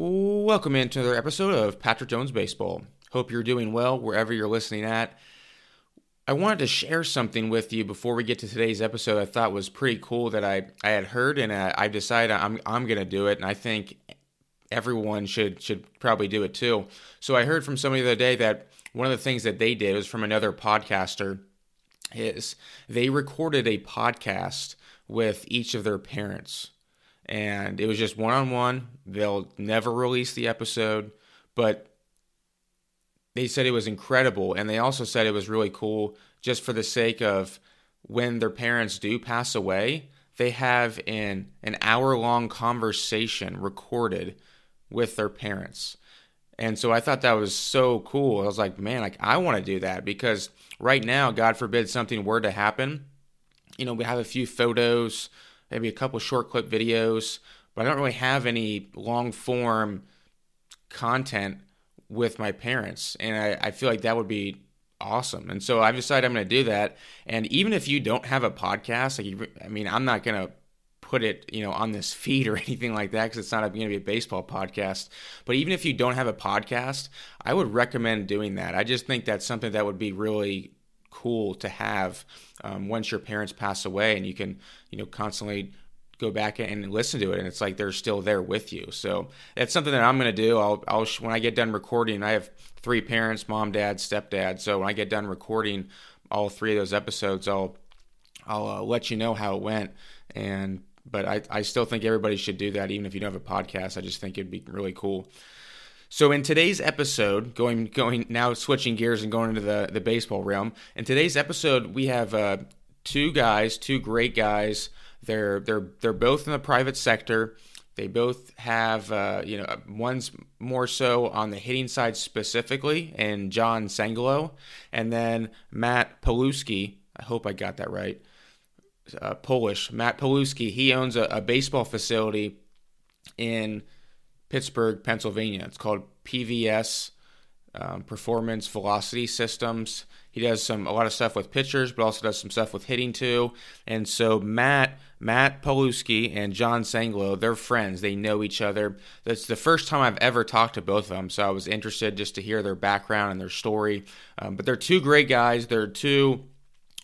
Welcome into another episode of Patrick Jones Baseball. Hope you're doing well wherever you're listening at. I wanted to share something with you before we get to today's episode. I thought was pretty cool that I, I had heard, and I, I decided I'm I'm gonna do it, and I think everyone should should probably do it too. So I heard from somebody the other day that one of the things that they did was from another podcaster is they recorded a podcast with each of their parents and it was just one on one. They'll never release the episode, but they said it was incredible. And they also said it was really cool just for the sake of when their parents do pass away, they have an, an hour long conversation recorded with their parents. And so I thought that was so cool. I was like, man, like I want to do that because right now, God forbid something were to happen. You know, we have a few photos, maybe a couple short clip videos, but I don't really have any long form content with my parents. And I, I feel like that would be awesome. And so I've decided I'm going to do that. And even if you don't have a podcast, like, I mean, I'm not going to put it, you know, on this feed or anything like that because it's not going to be a baseball podcast. But even if you don't have a podcast, I would recommend doing that. I just think that's something that would be really cool to have um, once your parents pass away and you can you know constantly go back and listen to it and it's like they're still there with you. So that's something that i'm going to do. I'll, I'll when i get done recording i have three parents mom dad stepdad. So when i get done recording all three of those episodes i'll i'll uh, let you know how it went. And but I, I still think everybody should do that even if you don't have a podcast. I just think it'd be really cool so in today's episode, going going now switching gears and going into the the baseball realm. In today's episode, we have uh, two guys, two great guys. They're they're they're both in the private sector. They both have, uh, you know, one's more so on the hitting side specifically, and John Sangillo, and then Matt Pilewski. I hope I got that right. Uh, Polish Matt Pilewski. He owns a, a baseball facility in Pittsburgh, Pennsylvania. It's called PVS um, Performance Velocity Systems. He does some a lot of stuff with pitchers, but also does some stuff with hitting too. And so Matt Matt Pilewski and John Sangillo, they're friends. They know each other. That's the first time I've ever talked to both of them, so I was interested just to hear their background and their story. Um, but they're two great guys. They're two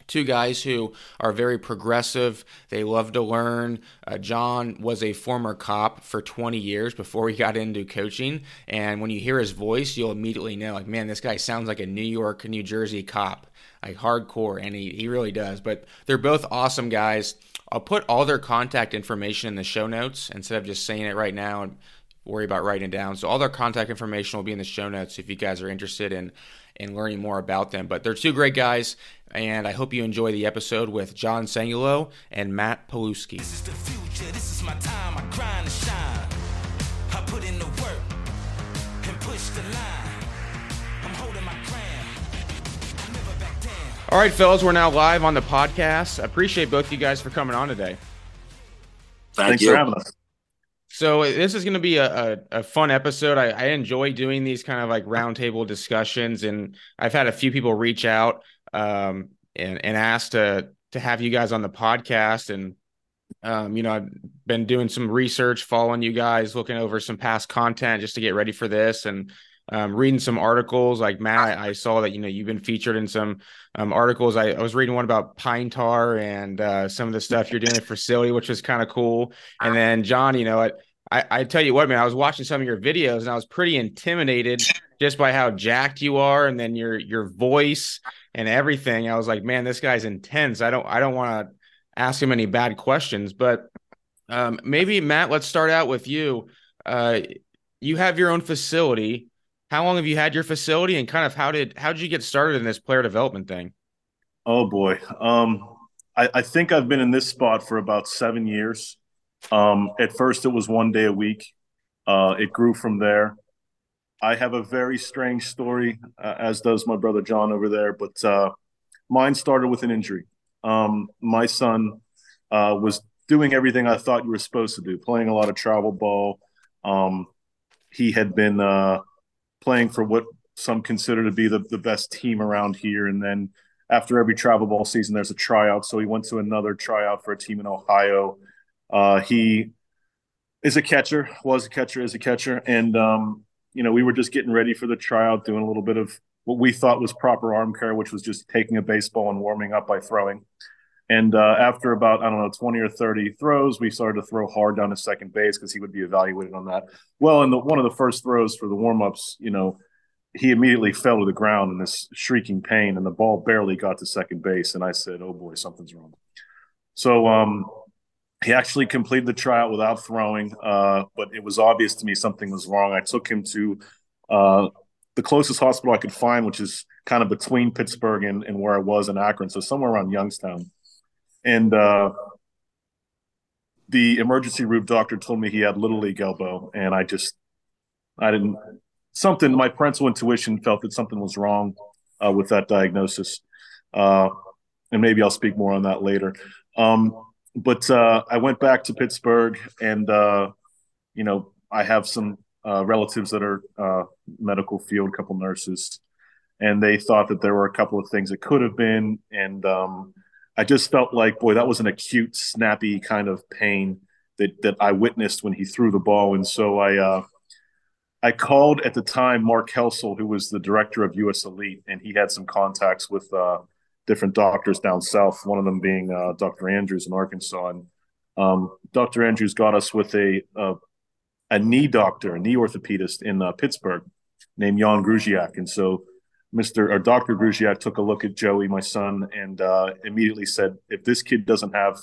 two guys who are very progressive. They love to learn. Uh, John was a former cop for 20 years before he got into coaching. And when you hear his voice, you'll immediately know, like, man, this guy sounds like a New York, New Jersey cop, like hardcore. And he, he really does. But they're both awesome guys. I'll put all their contact information in the show notes instead of just saying it right now and worry about writing it down. So all their contact information will be in the show notes if you guys are interested in in learning more about them. But they're two great guys, and I hope you enjoy the episode with John Sangillo and Matt Pilewski. This is the future. This is my time. I grind and shine. I put in the work and push the line. I'm holding my crown. All right, fellas, we're now live on the podcast. I appreciate both of you guys for coming on today. Thank Thanks you. for having us. So uh, this is going to be a, a, a fun episode. I, I, enjoy doing these kind of like roundtable discussions, and I've had a few people reach out um, and and ask to to have you guys on the podcast. And um, you know, I've been doing some research, following you guys, looking over some past content just to get ready for this, and um, reading some articles. Like Matt, I, I, saw that you know you've been featured in some um, articles. I, I, was reading one about pine tar and uh, some of the stuff you're doing at facility, which was kind of cool. And then John, you know, I, I, I tell you what, man, I was watching some of your videos and I was pretty intimidated just by how jacked you are, and then your your voice and everything. I was like, man, this guy's intense. I don't I don't want to ask him any bad questions, but um, maybe Matt, let's start out with you. Uh, you have your own facility how long have you had your facility and kind of how did how did you get started in this player development thing? Oh boy. Um, I, I think I've been in this spot for about seven years. Um, at first it was one day a week. Uh, it grew from there. I have a very strange story, uh, as does my brother John over there, but uh, mine started with an injury. Um, my son uh, was doing everything I thought you were supposed to do, playing a lot of travel ball. Um, he had been uh, playing for what some consider to be the, the best team around here. And then after every travel ball season, there's a tryout. So he went to another tryout for a team in Ohio. Uh, he is a catcher, was a catcher, is a catcher, and um, you know we were just getting ready for the tryout, doing a little bit of what we thought was proper arm care, which was just taking a baseball and warming up by throwing. And uh, after about I don't know twenty or thirty throws, we started to throw hard down to second base because he would be evaluated on that. Well, in the, one of the first throws for the warm ups, you know, he immediately fell to the ground in this shrieking pain, and the ball barely got to second base. And I said, "Oh boy, something's wrong." So um, he actually completed the tryout without throwing, uh, but it was obvious to me something was wrong. I took him to uh, the closest hospital I could find, which is kind of between Pittsburgh and, and where I was in Akron, so somewhere around Youngstown and uh, the emergency room doctor told me he had little league elbow, and I just I didn't something. My parental intuition felt that something was wrong uh, with that diagnosis, uh, and maybe I'll speak more on that later. Um, but uh, I went back to Pittsburgh, and uh, you know I have some uh, relatives that are uh, medical field, a couple nurses, and they thought that there were a couple of things that could have been, and um, I just felt like, boy, that was an acute, snappy kind of pain that that I witnessed when he threw the ball, and so I uh, I called at the time Mark Helsel, who was the director of U.S. Elite, and he had some contacts with uh, different doctors down south. One of them being uh, Dr. Andrews in Arkansas, and um, Dr. Andrews got us with a, a, a knee doctor, a knee orthopedist in uh, Pittsburgh, named Jan Gruziak, and so Mr. or Dr. Gruziak took a look at Joey, my son, and uh, immediately said, if this kid doesn't have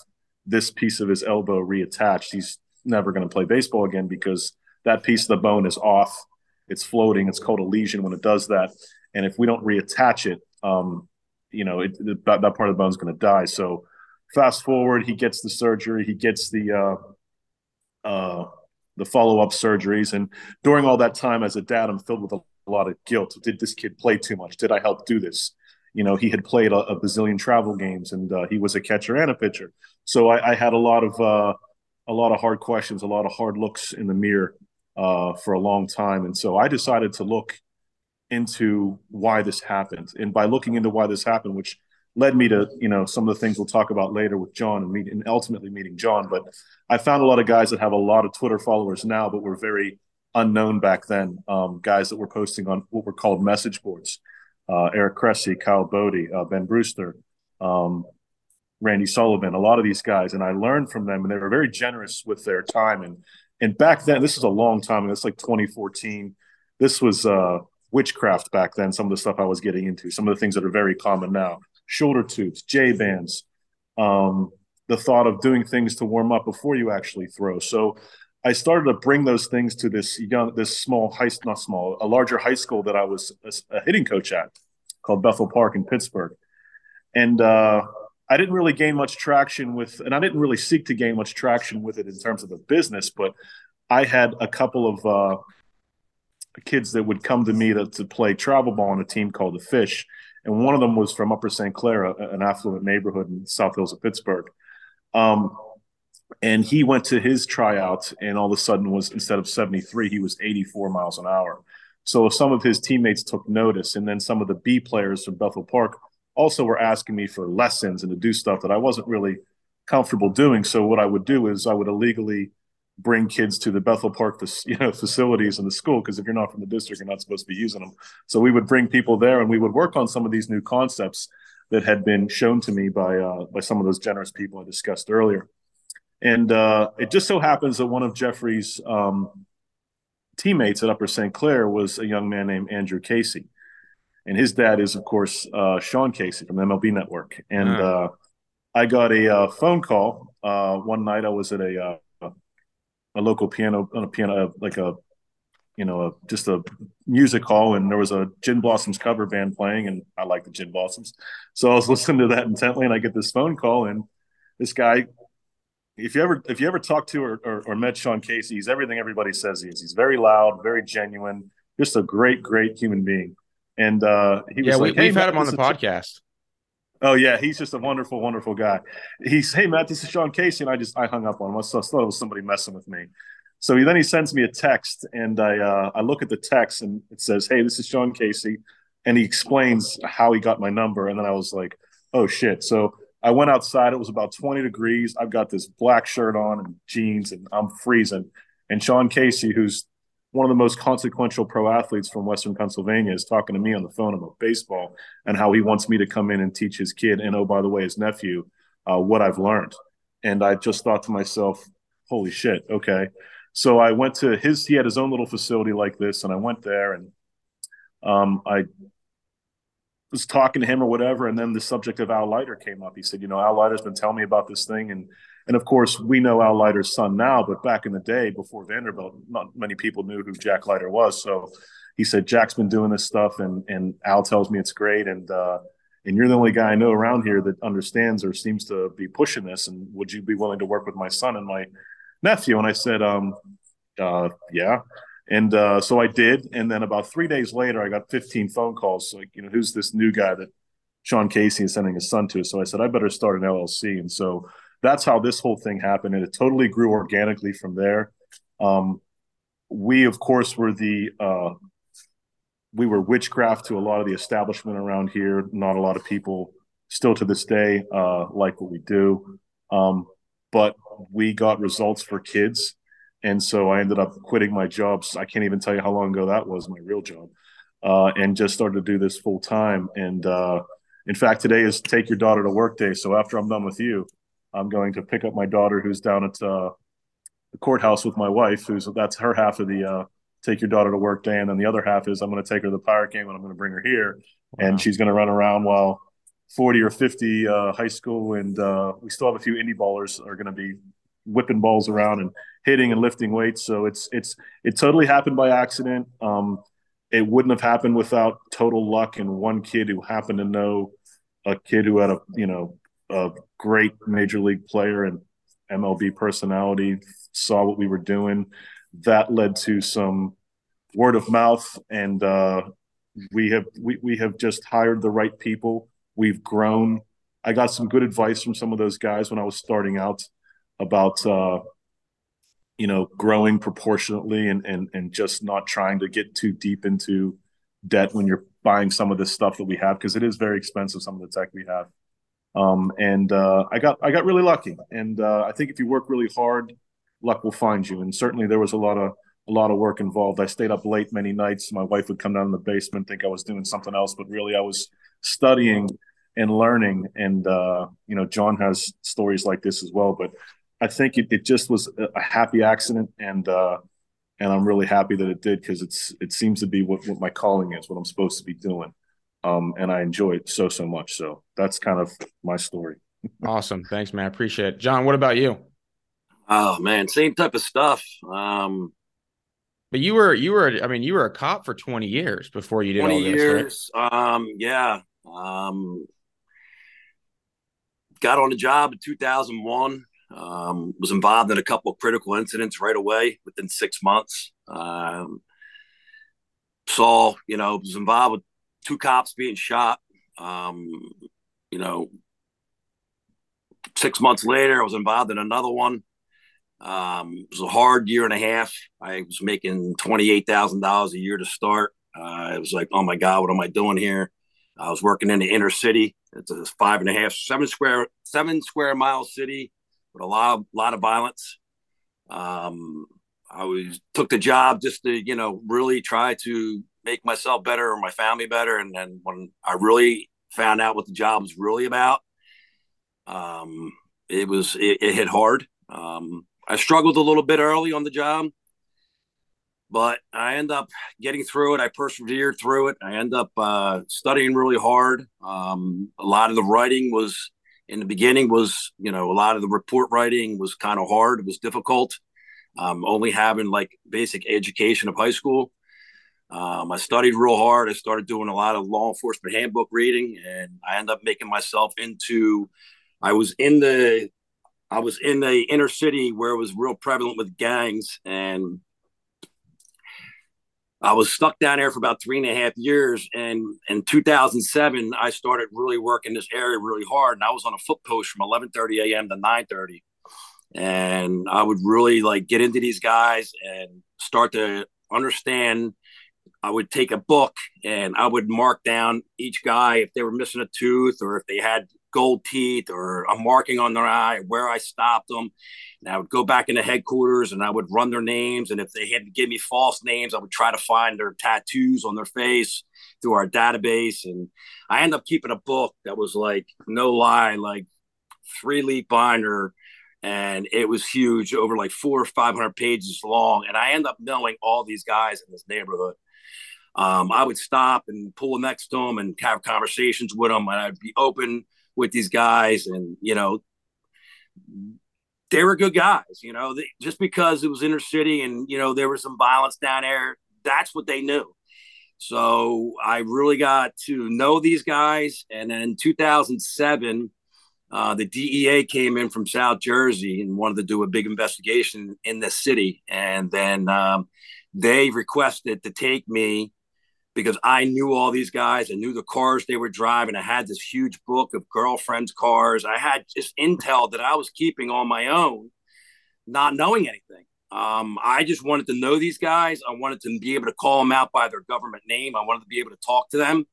this piece of his elbow reattached, he's never going to play baseball again because that piece of the bone is off. It's floating. It's called a lesion when it does that. And if we don't reattach it, um, you know, it, that, that part of the bone is going to die. So fast forward, he gets the surgery. He gets the uh, uh, the follow up surgeries, and during all that time, as a dad, I'm filled with a a lot of guilt. Did this kid play too much? Did I help do this? You know, he had played a, a bazillion travel games, and uh, he was a catcher and a pitcher. So I, I had a lot of uh, a lot of hard questions, a lot of hard looks in the mirror uh, for a long time. And so I decided to look into why this happened. And by looking into why this happened, which led me to you know some of the things we'll talk about later with John and, meet, and ultimately meeting John. But I found a lot of guys that have a lot of Twitter followers now, but were very unknown back then. Um, guys that were posting on what were called message boards. Uh, Eric Cressey, Kyle Boddy, uh, Ben Brewster, um, Randy Sullivan, a lot of these guys, and I learned from them, and they were very generous with their time. And and back then, this is a long time, and it's like 2014. This was uh, witchcraft back then. Some of the stuff I was getting into, some of the things that are very common now: shoulder tubes, J bands, um, the thought of doing things to warm up before you actually throw. So I started to bring those things to this young, this small high, not small, a larger high school that I was a, a hitting coach at, called Bethel Park in Pittsburgh, and uh, I didn't really gain much traction with, and I didn't really seek to gain much traction with it in terms of the business, but I had a couple of uh, kids that would come to me to, to play travel ball on a team called the Fish, and one of them was from Upper St. Clair, an affluent neighborhood in South Hills of Pittsburgh. Um, and he went to his tryout and all of a sudden was instead of 73 he was 84 miles an hour so some of his teammates took notice and then some of the b players from bethel park also were asking me for lessons and to do stuff that i wasn't really comfortable doing so what i would do is i would illegally bring kids to the bethel park you know facilities in the school because if you're not from the district you're not supposed to be using them so we would bring people there and we would work on some of these new concepts that had been shown to me by uh, by some of those generous people i discussed earlier and uh, it just so happens that one of Jeffrey's um, teammates at Upper St. Clair was a young man named Andrew Casey. And his dad is, of course, uh, Sean Casey from the MLB Network. And uh, I got a uh, phone call uh, one night. I was at a uh, a local piano on a piano of like a you know a, just a music hall, and there was a Gin Blossoms cover band playing, and I like the Gin Blossoms, so I was listening to that intently, and I get this phone call, and this guy if you ever if you ever talk to or, or, or, met Sean Casey, he's everything everybody says he is. He's very loud, very genuine, just a great, great human being. And uh, he yeah, was we, like, we've hey, had him on the podcast. Oh yeah, he's just a wonderful, wonderful guy. He's hey Matt, this is Sean Casey, and I just I hung up on him. I thought it was somebody messing with me. So he then he sends me a text, and I uh, I look at the text, and it says, "Hey, this is Sean Casey," and he explains how he got my number, and then I was like, "Oh shit!" So I went outside. It was about 20 degrees. I've got this black shirt on and jeans, and I'm freezing. And Sean Casey, who's one of the most consequential pro athletes from Western Pennsylvania, is talking to me on the phone about baseball and how he wants me to come in and teach his kid, and oh, by the way, his nephew, uh, what I've learned. And I just thought to myself, holy shit, okay. So I went to his, he had his own little facility like this, and I went there and um, I was talking to him or whatever, and then the subject of Al Leiter came up. He said, "You know, Al Leiter's been telling me about this thing, and and of course we know Al Leiter's son now, but back in the day before Vanderbilt, not many people knew who Jack Leiter was. So he said, Jack's been doing this stuff, and and Al tells me it's great, and uh, and you're the only guy I know around here that understands or seems to be pushing this. And would you be willing to work with my son and my nephew?" And I said, um, uh, "Yeah." And uh, so I did. And then about three days later, I got 15 phone calls. Like, you know, who's this new guy that Sean Casey is sending his son to? So I said, I better start an LLC. And so that's how this whole thing happened. And it totally grew organically from there. Um, we, of course, were the, uh, we were witchcraft to a lot of the establishment around here. Not a lot of people still to this day uh, like what we do. Um, but we got results for kids and so I ended up quitting my jobs. I can't even tell you how long ago that was, my real job, uh, and just started to do this full time. And uh, in fact, today is take your daughter to work day. So after I'm done with you, I'm going to pick up my daughter who's down at uh, the courthouse with my wife, who's that's her half of the uh, take your daughter to work day, and then the other half is I'm going to take her to the pirate game and I'm going to bring her here, wow. and she's going to run around while 40 or 50 uh, high school and uh, we still have a few indie ballers are going to be whipping balls around and hitting and lifting weights. So it's it's it totally happened by accident. Um, it wouldn't have happened without total luck and one kid who happened to know a kid who had a you know a great major league player and MLB personality saw what we were doing. That led to some word of mouth, and uh, we have we, we have just hired the right people. We've grown. I got some good advice from some of those guys when I was starting out about uh, you know growing proportionately and and and just not trying to get too deep into debt when you're buying some of this stuff that we have because it is very expensive some of the tech we have um, and uh, i got i got really lucky. And uh, i think if you work really hard luck will find you. And certainly there was a lot of a lot of work involved. I stayed up late many nights. My wife would come down in the basement think i was doing something else but really i was studying and learning. And uh, you know john has stories like this as well but I think it, it just was a happy accident, and uh, and I'm really happy that it did because it's it seems to be what, what my calling is, what I'm supposed to be doing, um, and I enjoy it so so much. So that's kind of my story. awesome, thanks, man. I appreciate it. John, what about you? Oh man, same type of stuff. Um, but you were you were I mean you were a cop for 20 years before you did 20 all this, years. Right? Um, yeah. Um, got on the job in 2001. Um, was involved in a couple of critical incidents right away within six months. Um, saw, you know, was involved with two cops being shot. Um, you know, six months later, I was involved in another one. Um, it was a hard year and a half. I was making twenty eight thousand dollars a year to start. Uh, was like, oh my god, what am I doing here? I was working in the inner city. It's a five and a half, seven square, seven square mile city with a lot of lot of violence. Um, I was took the job just to you know really try to make myself better or my family better. And then when I really found out what the job was really about, um, it was it, it hit hard. Um, I struggled a little bit early on the job, but I end up getting through it. I persevered through it. I end up uh, studying really hard. Um, a lot of the writing was in the beginning was you know a lot of the report writing was kind of hard it was difficult um, only having like basic education of high school um, i studied real hard i started doing a lot of law enforcement handbook reading and i ended up making myself into i was in the i was in the inner city where it was real prevalent with gangs and I was stuck down there for about three and a half years. And in 2007, I started really working this area really hard. And I was on a foot post from 11:30 a.m. to 9:30, and I would really like get into these guys and start to understand. I would take a book and I would mark down each guy if they were missing a tooth or if they had gold teeth or a marking on their eye, where I stopped them. And I would go back into headquarters and I would run their names. And if they had to give me false names, I would try to find their tattoos on their face through our database. And I ended up keeping a book that was like, no lie, like three leaf binder. And it was huge, over like four or 500 pages long. And I end up knowing all these guys in this neighborhood. Um, I would stop and pull next to them and have conversations with them. And I'd be open with these guys. And, you know, they were good guys, you know, they, just because it was inner city and, you know, there was some violence down there, that's what they knew. So I really got to know these guys. And then in 2007, uh, the DEA came in from South Jersey and wanted to do a big investigation in the city. And then um, they requested to take me because I knew all these guys. I knew the cars they were driving. I had this huge book of girlfriends' cars. I had just intel that I was keeping on my own, not knowing anything. Um, I just wanted to know these guys. I wanted to be able to call them out by their government name. I wanted to be able to talk to them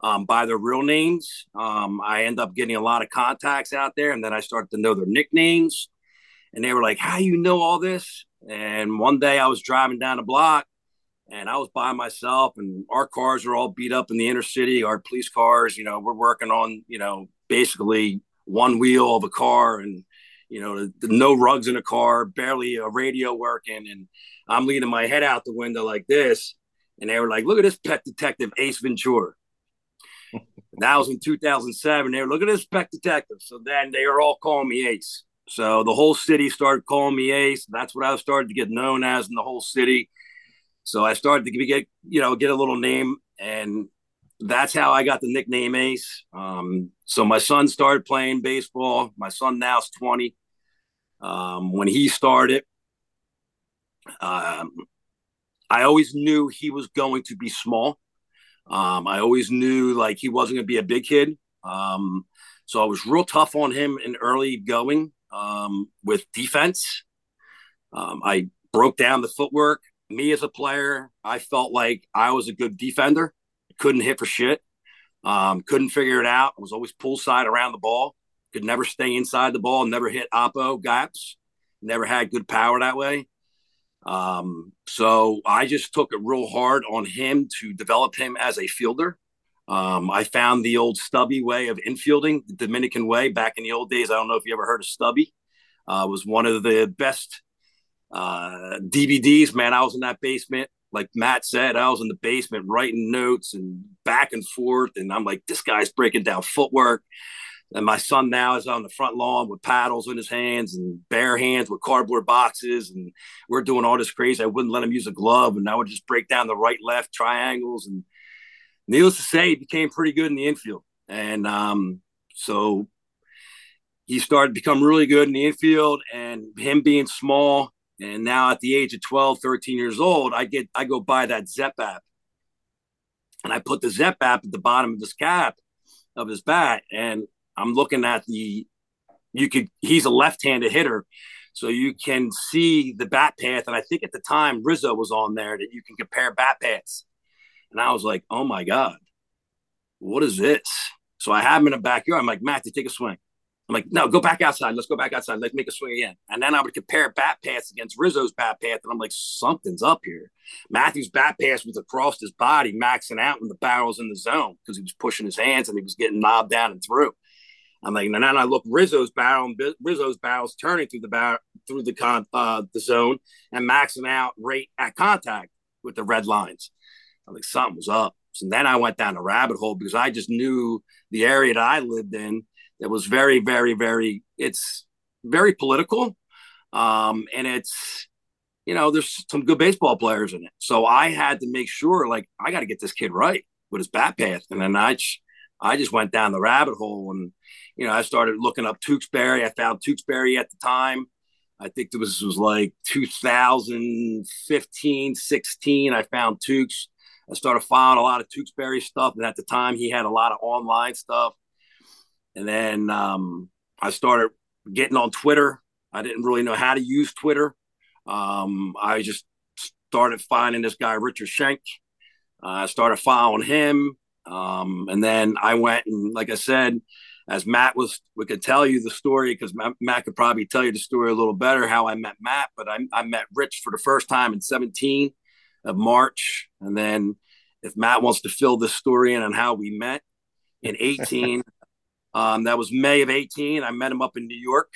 um, by their real names. Um, I end up getting a lot of contacts out there, and then I started to know their nicknames. And they were like, "How you know all this?" And one day I was driving down the block, and I was by myself, and our cars are all beat up in the inner city. Our police cars, you know, we're working on, you know, basically one wheel of a car, and you know, no rugs in a car, barely a radio working, and I'm leaning my head out the window like this, and they were like, "Look at this pet detective, Ace Ventura." that was in 2007. They were looking at this pet detective, so then they were all calling me Ace. So the whole city started calling me Ace. That's what I started to get known as in the whole city. So I started to get, you know, get a little name, and that's how I got the nickname Ace. Um, so my son started playing baseball. My son now is 20. Um, when he started, um, I always knew he was going to be small. Um, I always knew like he wasn't going to be a big kid. Um, so I was real tough on him in early going um, with defense. I broke down the footwork me as a player, I felt like I was a good defender. Couldn't hit for shit. Um, couldn't figure it out. I was always pull side around the ball. Could never stay inside the ball. Never hit oppo gaps. Never had good power that way. Um, so I just took it real hard on him to develop him as a fielder. Um, I found the old Stubby way of infielding, the Dominican way back in the old days. I don't know if you ever heard of Stubby. Uh, was one of the best uh, DVDs, man. I was in that basement. Like Matt said, I was in the basement writing notes and back and forth. And I'm like, this guy's breaking down footwork. And my son now is on the front lawn with paddles in his hands and bare hands with cardboard boxes. And we're doing all this crazy. I wouldn't let him use a glove. And I would just break down the right, left triangles. And needless to say, he became pretty good in the infield. And um, so he started to become really good in the infield. And him being small, and now at the age of 12, 13 years old, I get I go buy that Zepp app. And I put the Zepp app at the bottom of his cap of his bat. And I'm looking at the you could he's a left-handed hitter. So you can see the bat path. And I think at the time Rizzo was on there that you can compare bat paths. And I was like, oh my God, what is this? So I have him in the backyard. I'm like, Matt, to take a swing. I'm like, no, go back outside. Let's go back outside. Let's make a swing again. And then I would compare bat paths against Rizzo's bat path. And I'm like, something's up here. Matthew's bat pass was across his body, maxing out when the barrel's in the zone because he was pushing his hands and he was getting knobbed down and through. I'm like, and then I look Rizzo's barrel and Rizzo's barrel's turning through the barrel through the con uh, the zone and maxing out right at contact with the red lines. I'm like, something was up. So then I went down a rabbit hole because I just knew the area that I lived in that was very, very, very, it's very political. Um, and it's, you know, there's some good baseball players in it. So I had to make sure, like, I got to get this kid right with his bat path. And then I, I just went down the rabbit hole and, you know, I started looking up Tewksbury. I found Tewksbury at the time. I think this was was like 2015, 16. I found Tukes. I started following a lot of Tewksbury stuff. And at the time, he had a lot of online stuff. And then um, I started getting on Twitter. I didn't really know how to use Twitter. Um, I just started finding this guy, Richard Schenck. Uh, I started following him. Um, and then I went and, like I said, as Matt was, we could tell you the story because Matt, Matt, could probably tell you the story a little better how I met Matt. But I, I met Rich for the first time in 17 of March. And then if Matt wants to fill this story in on how we met in 18, um, that was May of 18. I met him up in New York.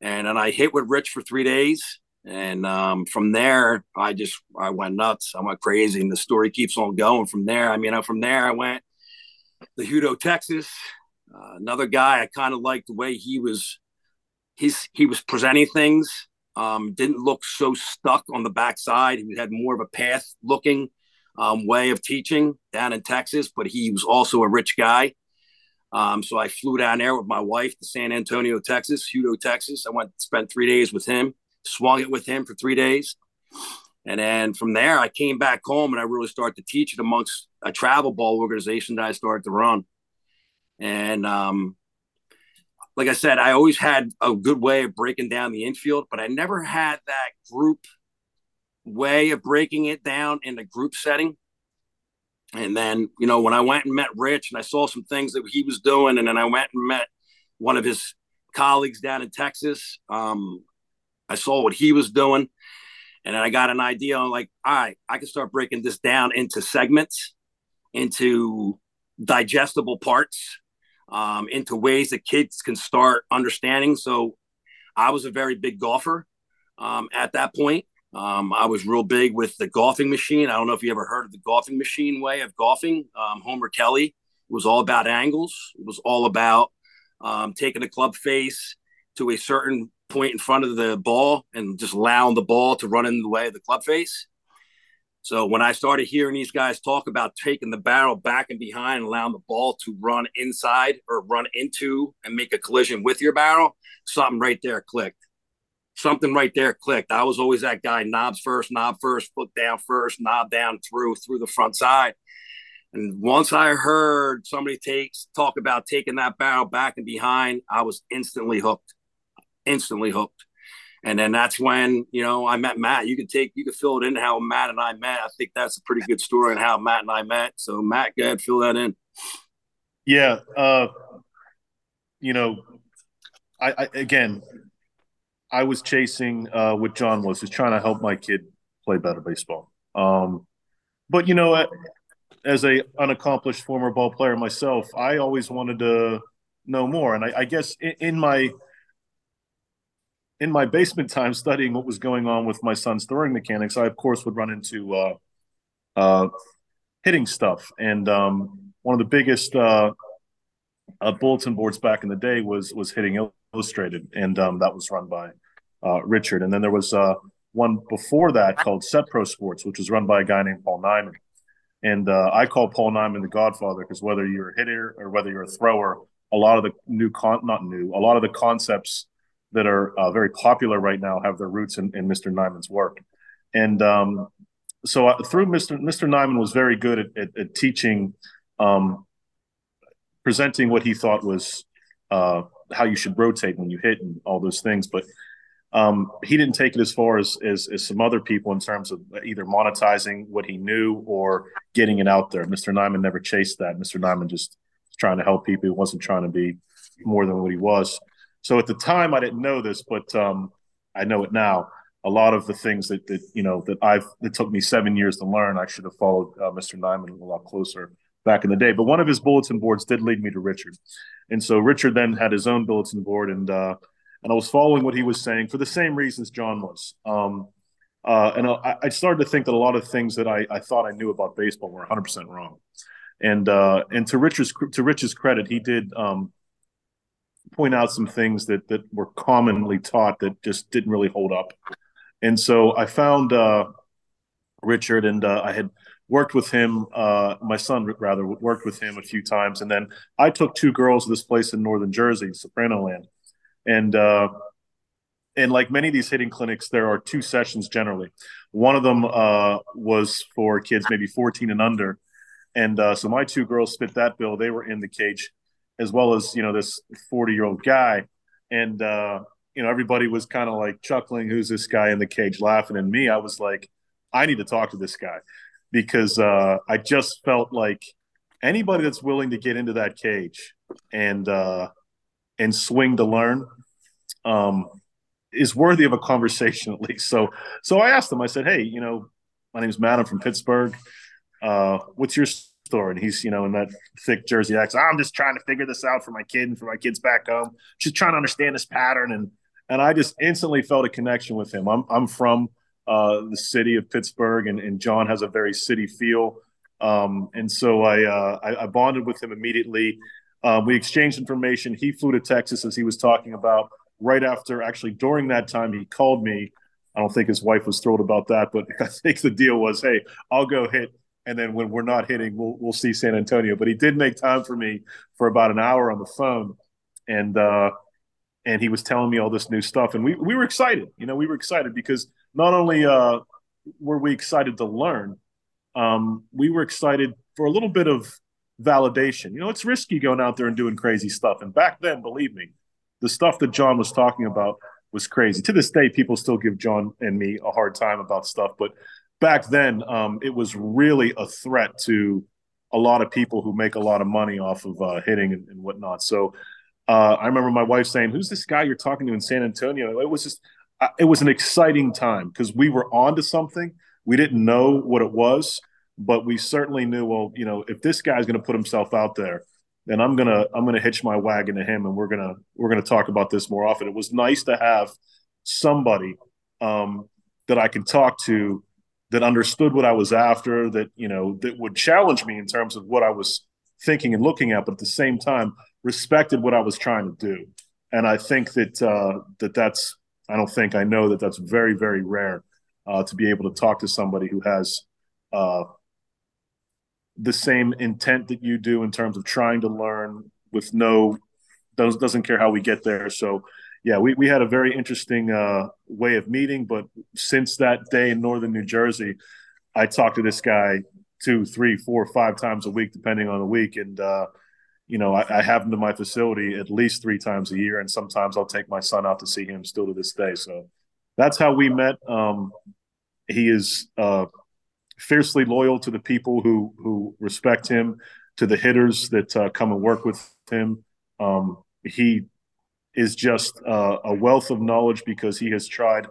And then I hit with Rich for three days. And um, from there, I just I went nuts. I went crazy, and the story keeps on going. From there, I mean, from there, I went to Hutto, Texas. Uh, another guy I kind of liked the way he was. He's he was presenting things. Um, didn't look so stuck on the backside. He had more of a path looking um, way of teaching down in Texas, but he was also a rich guy. Um, so I flew down there with my wife to San Antonio, Texas, Hutto, Texas. I went spent three days with him, swung it with him for three days. And then from there, I came back home and I really started to teach it amongst a travel ball organization that I started to run. And um, like I said, I always had a good way of breaking down the infield, but I never had that group way of breaking it down in a group setting. And then, you know, when I went and met Rich and I saw some things that he was doing, and then I went and met one of his colleagues down in Texas, um, I saw what he was doing. And then I got an idea on like, all right, I can start breaking this down into segments, into digestible parts, um, into ways that kids can start understanding. So I was a very big golfer um, at that point. Um, I was real big with the golfing machine. I don't know if you ever heard of the golfing machine way of golfing. Um, Homer Kelley it was all about angles. It was all about um, taking the club face to a certain point in front of the ball and just allowing the ball to run in the way of the club face. So when I started hearing these guys talk about taking the barrel back and behind, and allowing the ball to run inside or run into and make a collision with your barrel, something right there clicked something right there clicked. I was always that guy, knobs first, knob first, foot down first, knob down through through the front side. And once I heard somebody takes talk about taking that barrel back and behind, I was instantly hooked. Instantly hooked. And then that's when, you know, I met Matt. You could take you could fill it in how Matt and I met. I think that's a pretty good story on how Matt and I met. So Matt, go ahead, fill that in. Yeah. Uh you know, I, I again I was chasing uh, what John was, just trying to help my kid play better baseball. Um, but you know, as a unaccomplished former ball player myself, I always wanted to know more. And I, I guess in, in, my in my basement time studying what was going on with my son's throwing mechanics, I of course would run into uh, uh, hitting stuff. And um, one of the biggest uh, uh bulletin boards back in the day was was hitting Illustrated, and um, that was run by uh, Richard. And then there was uh, one before that called Set Pro Sports, which was run by a guy named Paul Nyman. And uh, I call Paul Nyman the Godfather because whether you're a hitter or whether you're a thrower, a lot of the new con not new, a lot of the concepts that are uh, very popular right now have their roots in, in Mr. Nyman's work. And um, so uh, through Mr. Mr. Nyman was very good at, at, at teaching, um, presenting what he thought was uh, how you should rotate when you hit and all those things. But um, he didn't take it as far as, as, as some other people in terms of either monetizing what he knew or getting it out there. Mr. Nyman never chased that. Mr. Nyman just was trying to help people. He wasn't trying to be more than what he was. So at the time, I didn't know this, but um, I know it now. A lot of the things that, that you know that I've it took me seven years to learn, I should have followed uh, Mr. Nyman a lot closer back in the day. But one of his bulletin boards did lead me to Richard, and so Richard then had his own bulletin board, and uh, and I was following what he was saying for the same reasons John was. Um, uh, and I, I, started to think that a lot of things that I, I thought I knew about baseball were 100 percent wrong. And uh, and to Rich's to Rich's credit, he did um, point out some things that that were commonly taught that just didn't really hold up. And so I found uh, Richard, and uh, I had worked with him. Uh, my son rather worked with him a few times, and then I took two girls to this place in northern Jersey, Soprano Land and uh, and like many of these hitting clinics, there are two sessions generally. One of them uh, was for kids maybe 14 and under, and uh, so my two girls fit that bill. They were in the cage, as well as you know this 40 year old guy, and uh, you know everybody was kind of like chuckling, "Who's this guy in the cage?" Laughing, and me, I was like, "I need to talk to this guy," because uh, I just felt like anybody that's willing to get into that cage and uh, and swing to learn um, is worthy of a conversation at least. So so I asked him. I said, "Hey, you know, my name's Matt. I'm from Pittsburgh. Uh, what's your story?" And he's you know in that thick Jersey accent. I'm just trying to figure this out for my kid and for my kids back home. Just trying to understand this pattern and and I just instantly felt a connection with him. I'm I'm from uh, the city of Pittsburgh, and, and John has a very city feel. Um, and so I, uh, I, I bonded with him immediately. Uh, we exchanged information. He flew to Texas as he was talking about. Right after, actually during that time, he called me. I don't think his wife was thrilled about that, but I think the deal was, hey, I'll go hit, and then when we're not hitting, we'll we'll see San Antonio. But he did make time for me for about an hour on the phone, and uh, and he was telling me all this new stuff, and we we were excited. You know, we were excited because not only uh, were we excited to learn, um, we were excited for a little bit of validation. You know, it's risky going out there and doing crazy stuff. And back then, believe me, the stuff that John was talking about was crazy. To this day, people still give John and me a hard time about stuff, but back then, um, it was really a threat to a lot of people who make a lot of money off of uh, hitting and, and, whatnot. So uh, I remember my wife saying, "Who's this guy you're talking to in San Antonio?" It was just, uh, it was an exciting time because we were on to something. We didn't know what it was, but we certainly knew. Well, you know, if this guy's going to put himself out there, then I'm gonna I'm gonna hitch my wagon to him, and we're gonna we're gonna talk about this more often. It was nice to have somebody um, that I could talk to that understood what I was after, that you know, that would challenge me in terms of what I was thinking and looking at, but at the same time respected what I was trying to do. And I think that uh, that that's I don't think I know that that's very very rare uh, to be able to talk to somebody who has uh, the same intent that you do in terms of trying to learn with no does, doesn't care how we get there. So yeah, we, we had a very interesting uh, way of meeting. But since that day in northern New Jersey, I talked to this guy two, three, four, five times a week, depending on the week. And, uh, you know, I, I, have him to my facility at least three times a year. And sometimes I'll take my son out to see him still to this day. So that's how we met. Um, he is uh, fiercely loyal to the people who, who respect him, to the hitters that uh, come and work with him. Um, he is just uh, a wealth of knowledge because he has tried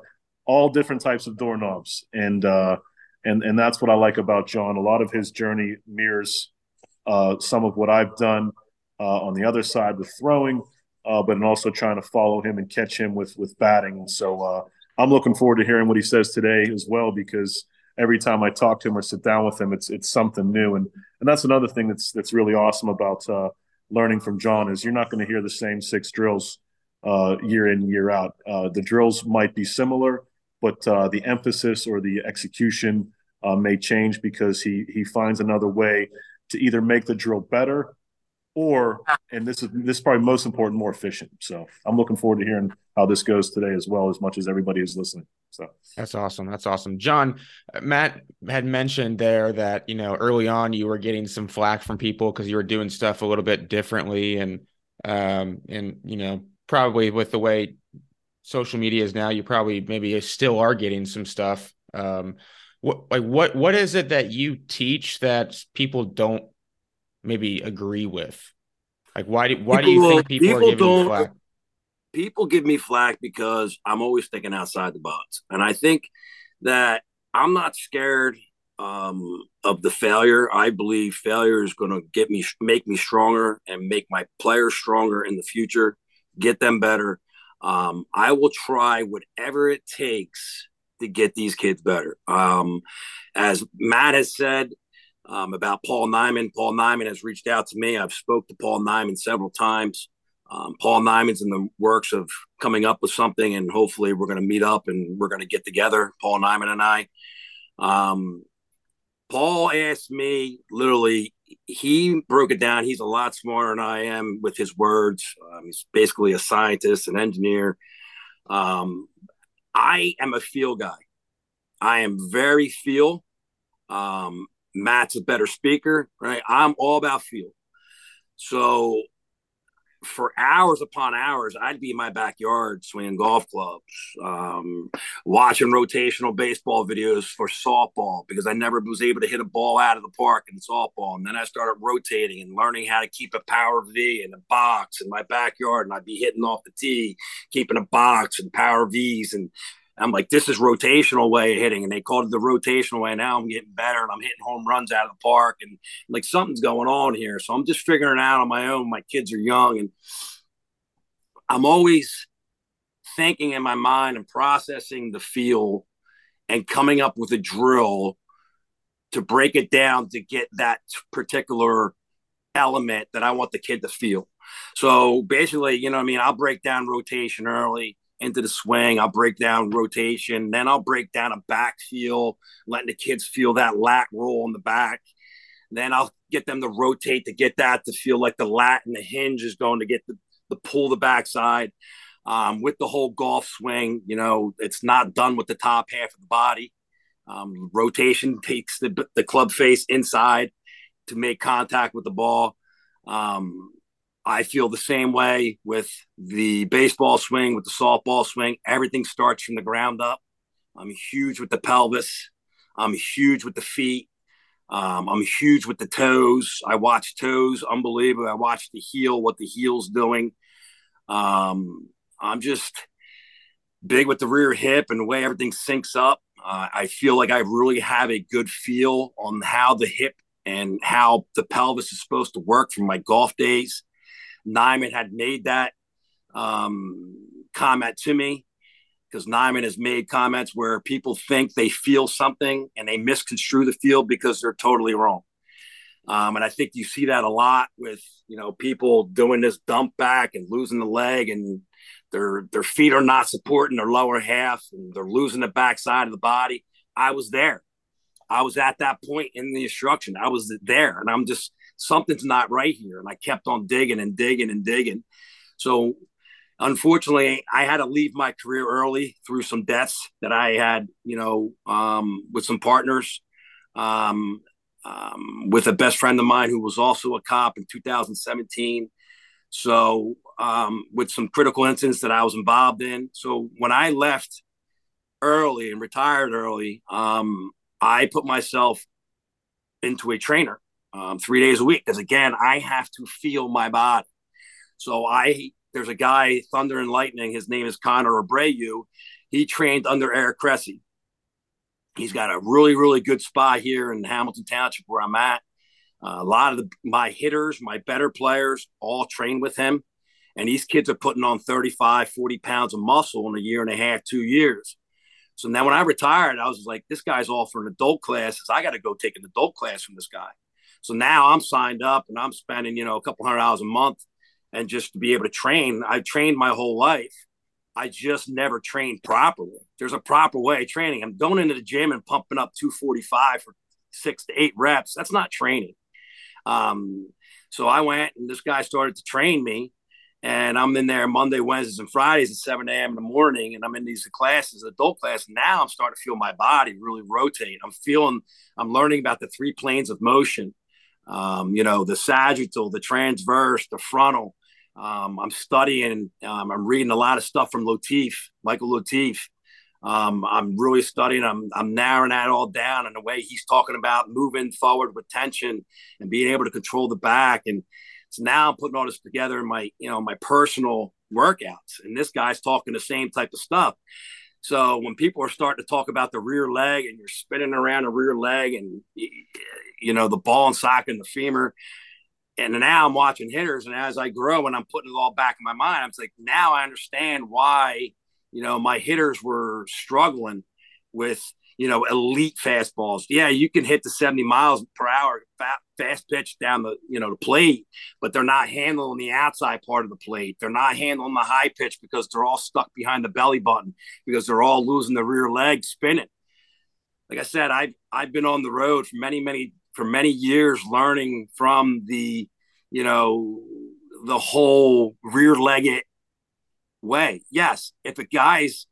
all different types of doorknobs and uh, and and that's what I like about John. A lot of his journey mirrors uh, some of what I've done uh, on the other side with throwing, uh, but and also trying to follow him and catch him with with batting. So I'm looking forward to hearing what he says today as well because every time I talk to him or sit down with him, it's it's something new. And and that's another thing that's that's really awesome about uh, learning from John is you're not going to hear the same six drills uh, year in year out. the drills might be similar but uh, the emphasis or the execution uh, may change because he he finds another way to either make the drill better or and this is this is probably most important more efficient. So i'm looking forward to hearing how this goes today as well as much as everybody is listening. So. That's awesome. That's awesome. John matt had mentioned there that you know early on you were getting some flack from people because you were doing stuff a little bit differently and um and you know probably with the way social media is now, you probably maybe still are getting some stuff. Um, what like what what is it that you teach that people don't maybe agree with? Like why do why people, do you think people, people are giving flack? People give me flack because I'm always thinking outside the box, and I think that I'm not scared um, of the failure. I believe failure is going to get me, make me stronger, and make my players stronger in the future, get them better. Um, I will try whatever it takes to get these kids better. Um, as Matt has said um, about Paul Nyman, Paul Nyman has reached out to me. I've spoke to Paul Nyman several times. Um, Paul Nyman's in the works of coming up with something, and hopefully we're going to meet up and we're going to get together, Paul Nyman and I. Um, Paul asked me literally he broke it down. He's a lot smarter than I am with his words. Um, he's basically a scientist, an engineer. Um, I am a feel guy. I am very feel. Um, Matt's a better speaker, right? I'm all about feel. So for hours upon hours, I'd be in my backyard swinging golf clubs, um, watching rotational baseball videos for softball because I never was able to hit a ball out of the park in softball. And then I started rotating and learning how to keep a power V in a box in my backyard. And I'd be hitting off the tee, keeping a box and power Vs and I'm like, this is rotational way of hitting, and they called it the rotational way. Now I'm getting better, and I'm hitting home runs out of the park, and like something's going on here. So I'm just figuring it out on my own. My kids are young, and I'm always thinking in my mind and processing the feel and coming up with a drill to break it down to get that particular element that I want the kid to feel. So basically, you know, I mean, I'll break down rotation early into the swing. I'll break down rotation. Then I'll break down a back feel, letting the kids feel that lat roll in the back. Then I'll get them to rotate to get that to feel like the lat and the hinge is going to get the, the pull the backside. Um, with the whole golf swing, you know, it's not done with the top half of the body. Um, rotation takes the, the club face inside to make contact with the ball. Um, I feel the same way with the baseball swing, with the softball swing. Everything starts from the ground up. I'm huge with the pelvis. I'm huge with the feet. Um, I'm huge with the toes. I watch toes, unbelievable. I watch the heel, what the heel's doing. Um, I'm just big with the rear hip and the way everything syncs up. Uh, I feel like I really have a good feel on how the hip and how the pelvis is supposed to work from my golf days. Nyman had made that um, comment to me because Nyman has made comments where people think they feel something and they misconstrue the field because they're totally wrong. Um, and I think you see that a lot with you know people doing this dump back and losing the leg and their their feet are not supporting their lower half and they're losing the backside of the body. I was there. I was at that point in the instruction. I was there, and I'm just something's not right here. And I kept on digging and digging and digging. So unfortunately, I had to leave my career early through some deaths that I had, you know, um, with some partners, um, um, with a best friend of mine who was also a cop in 2017. So, um, with some critical incidents that I was involved in. So, when I left early and retired early, um, I put myself into a trainer um, three days a week because again i have to feel my body. So i there's a guy thunder and lightning his name is connor abreu. He trained under eric Cressey. he's got a really really good spot here in hamilton township where i'm at. Uh, a lot of the, my hitters my better players all train with him. And these kids are putting on 35 40 pounds of muscle in a year and a half two years. So now when i retired i was like this guy's offering adult classes. I got to go take an adult class from this guy so now I'm signed up and I'm spending, you know, a couple hundred dollars a month and just to be able to train. I've trained my whole life. I just never trained properly. There's a proper way of training. I'm going into the gym and pumping up 245 for six to eight reps. That's not training. Um, so I went and this guy started to train me. And I'm in there Monday, Wednesdays, and Fridays at 7 a.m. in the morning. And I'm in these classes, adult class. Now I'm starting to feel my body really rotate. I'm feeling, I'm learning about the three planes of motion um, you know, the sagittal, the transverse, the frontal. Um, I'm studying, um, I'm reading a lot of stuff from Latif, Michael Latif. Um, I'm really studying, I'm, I'm narrowing that all down and the way he's talking about moving forward with tension and being able to control the back. And so now I'm putting all this together in my, you know, my personal workouts. And this guy's talking the same type of stuff. So when people are starting to talk about the rear leg and you're spinning around the rear leg and you know the ball and socket and the femur, and now I'm watching hitters, and as I grow and I'm putting it all back in my mind, I'm like, now I understand why you know my hitters were struggling with you know, elite fastballs. Yeah, you can hit the 70 miles per hour fast pitch down the, you know, the plate, but they're not handling the outside part of the plate. They're not handling the high pitch because they're all stuck behind the belly button because they're all losing the rear leg spinning. Like I said, I've I've been on the road for many, many for many years learning from the, you know, the whole rear legged way. Yes, if a guy's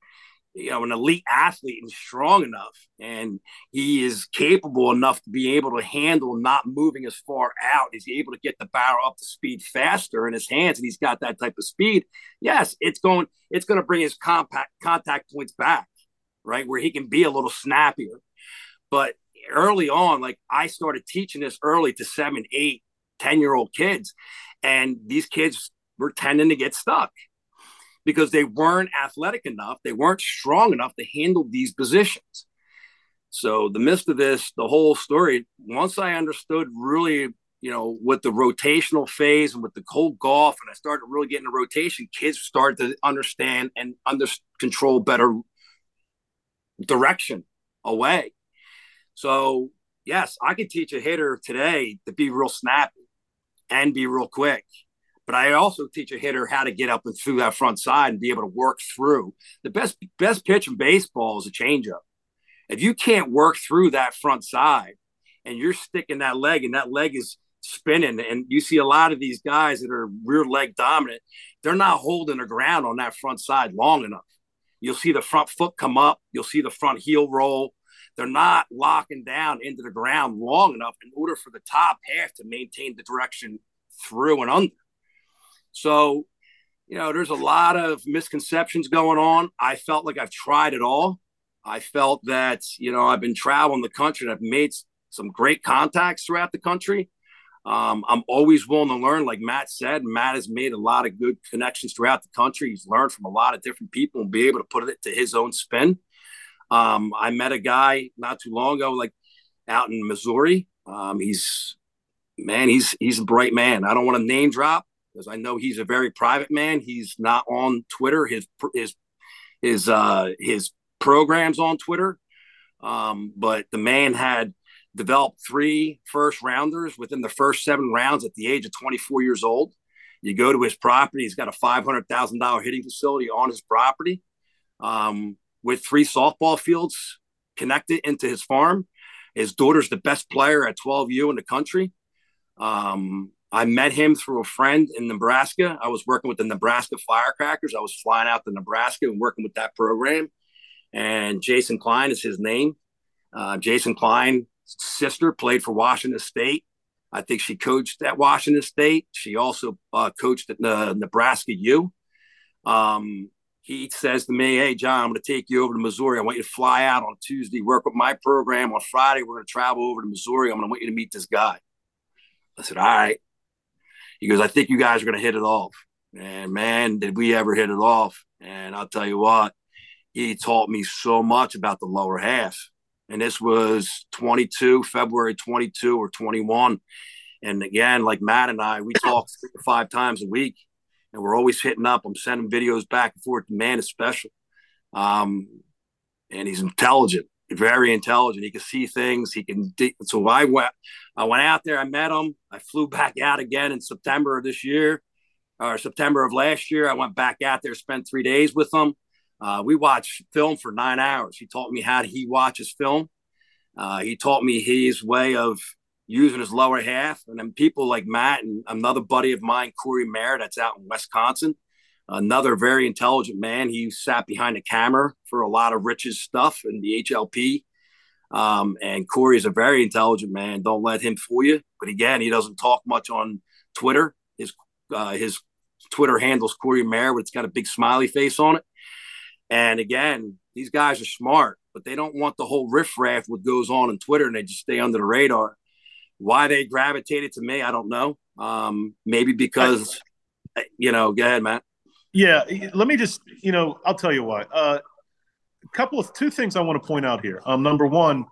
you know an elite athlete and strong enough and he is capable enough to be able to handle not moving as far out he's able to get the barrel up to speed faster in his hands and he's got that type of speed yes it's going it's going to bring his compact contact points back right where he can be a little snappier but early on like i started teaching this early to seven eight ten year old kids and these kids were tending to get stuck because they weren't athletic enough, they weren't strong enough to handle these positions. So the midst of this, the whole story, once I understood really, you know, with the rotational phase and with the cold golf, and I started really getting the rotation, kids started to understand and under control better direction away. So yes, I could teach a hitter today to be real snappy and be real quick but I also teach a hitter how to get up and through that front side and be able to work through. The best best pitch in baseball is a changeup. If you can't work through that front side and you're sticking that leg and that leg is spinning, and you see a lot of these guys that are rear leg dominant, they're not holding the ground on that front side long enough. You'll see the front foot come up, you'll see the front heel roll. They're not locking down into the ground long enough in order for the top half to maintain the direction through and under. So, you know, there's a lot of misconceptions going on. I felt like I've tried it all. I felt that, you know, I've been traveling the country and I've made some great contacts throughout the country. Um, I'm always willing to learn, like Matt said. Matt has made a lot of good connections throughout the country. He's learned from a lot of different people and be able to put it to his own spin. Um, I met a guy not too long ago, like out in Missouri. Um, he's man, he's he's a bright man. I don't want to name drop, because I know he's a very private man. He's not on Twitter. His his his uh, his programs on Twitter, um, but the man had developed three first rounders within the first seven rounds at the age of 24 years old. You go to his property; he's got a five hundred thousand dollar hitting facility on his property, um, with three softball fields connected into his farm. His daughter's the best player at 12U in the country. Um, I met him through a friend in Nebraska. I was working with the Nebraska Firecrackers. I was flying out to Nebraska and working with that program. And Jason Klein is his name. Uh, Jason Klein's sister played for Washington State. I think she coached at Washington State. She also uh, coached at the Nebraska U. Um, he says to me, Hey, John, I'm going to take you over to Missouri. I want you to fly out on Tuesday, work with my program. On Friday, we're going to travel over to Missouri. I'm going to want you to meet this guy. I said, All right. He goes, I think you guys are going to hit it off. And man, did we ever hit it off. And I'll tell you what, he taught me so much about the lower half. And this was 22, February 22 or 21. And again, like Matt and I, we talk five times a week and we're always hitting up. I'm sending videos back and forth. The man is special. Um, and he's intelligent very intelligent. He can see things. He can. So I went. I went out there. I met him. I flew back out again in September of this year, or September of last year. I went back out there, spent three days with him. Uh, we watched film for nine hours. He taught me how he watches film. Uh, he taught me his way of using his lower half. And then people like Matt and another buddy of mine, Corey Mayer, that's out in Wisconsin another very intelligent man. He sat behind the camera for a lot of Rich's stuff in the HLP. Um, and Corey is a very intelligent man. Don't let him fool you. But again, he doesn't talk much on Twitter. His uh, his Twitter handles Corey Mayer, but it's got a big smiley face on it. And again, these guys are smart, but they don't want the whole riffraff what goes on on Twitter, and they just stay under the radar. Why they gravitated to me, I don't know. Um, maybe because, you know, go ahead, Matt. Yeah, let me just, you know, I'll tell you why. Uh, a couple of two things I want to point out here. Um, number one,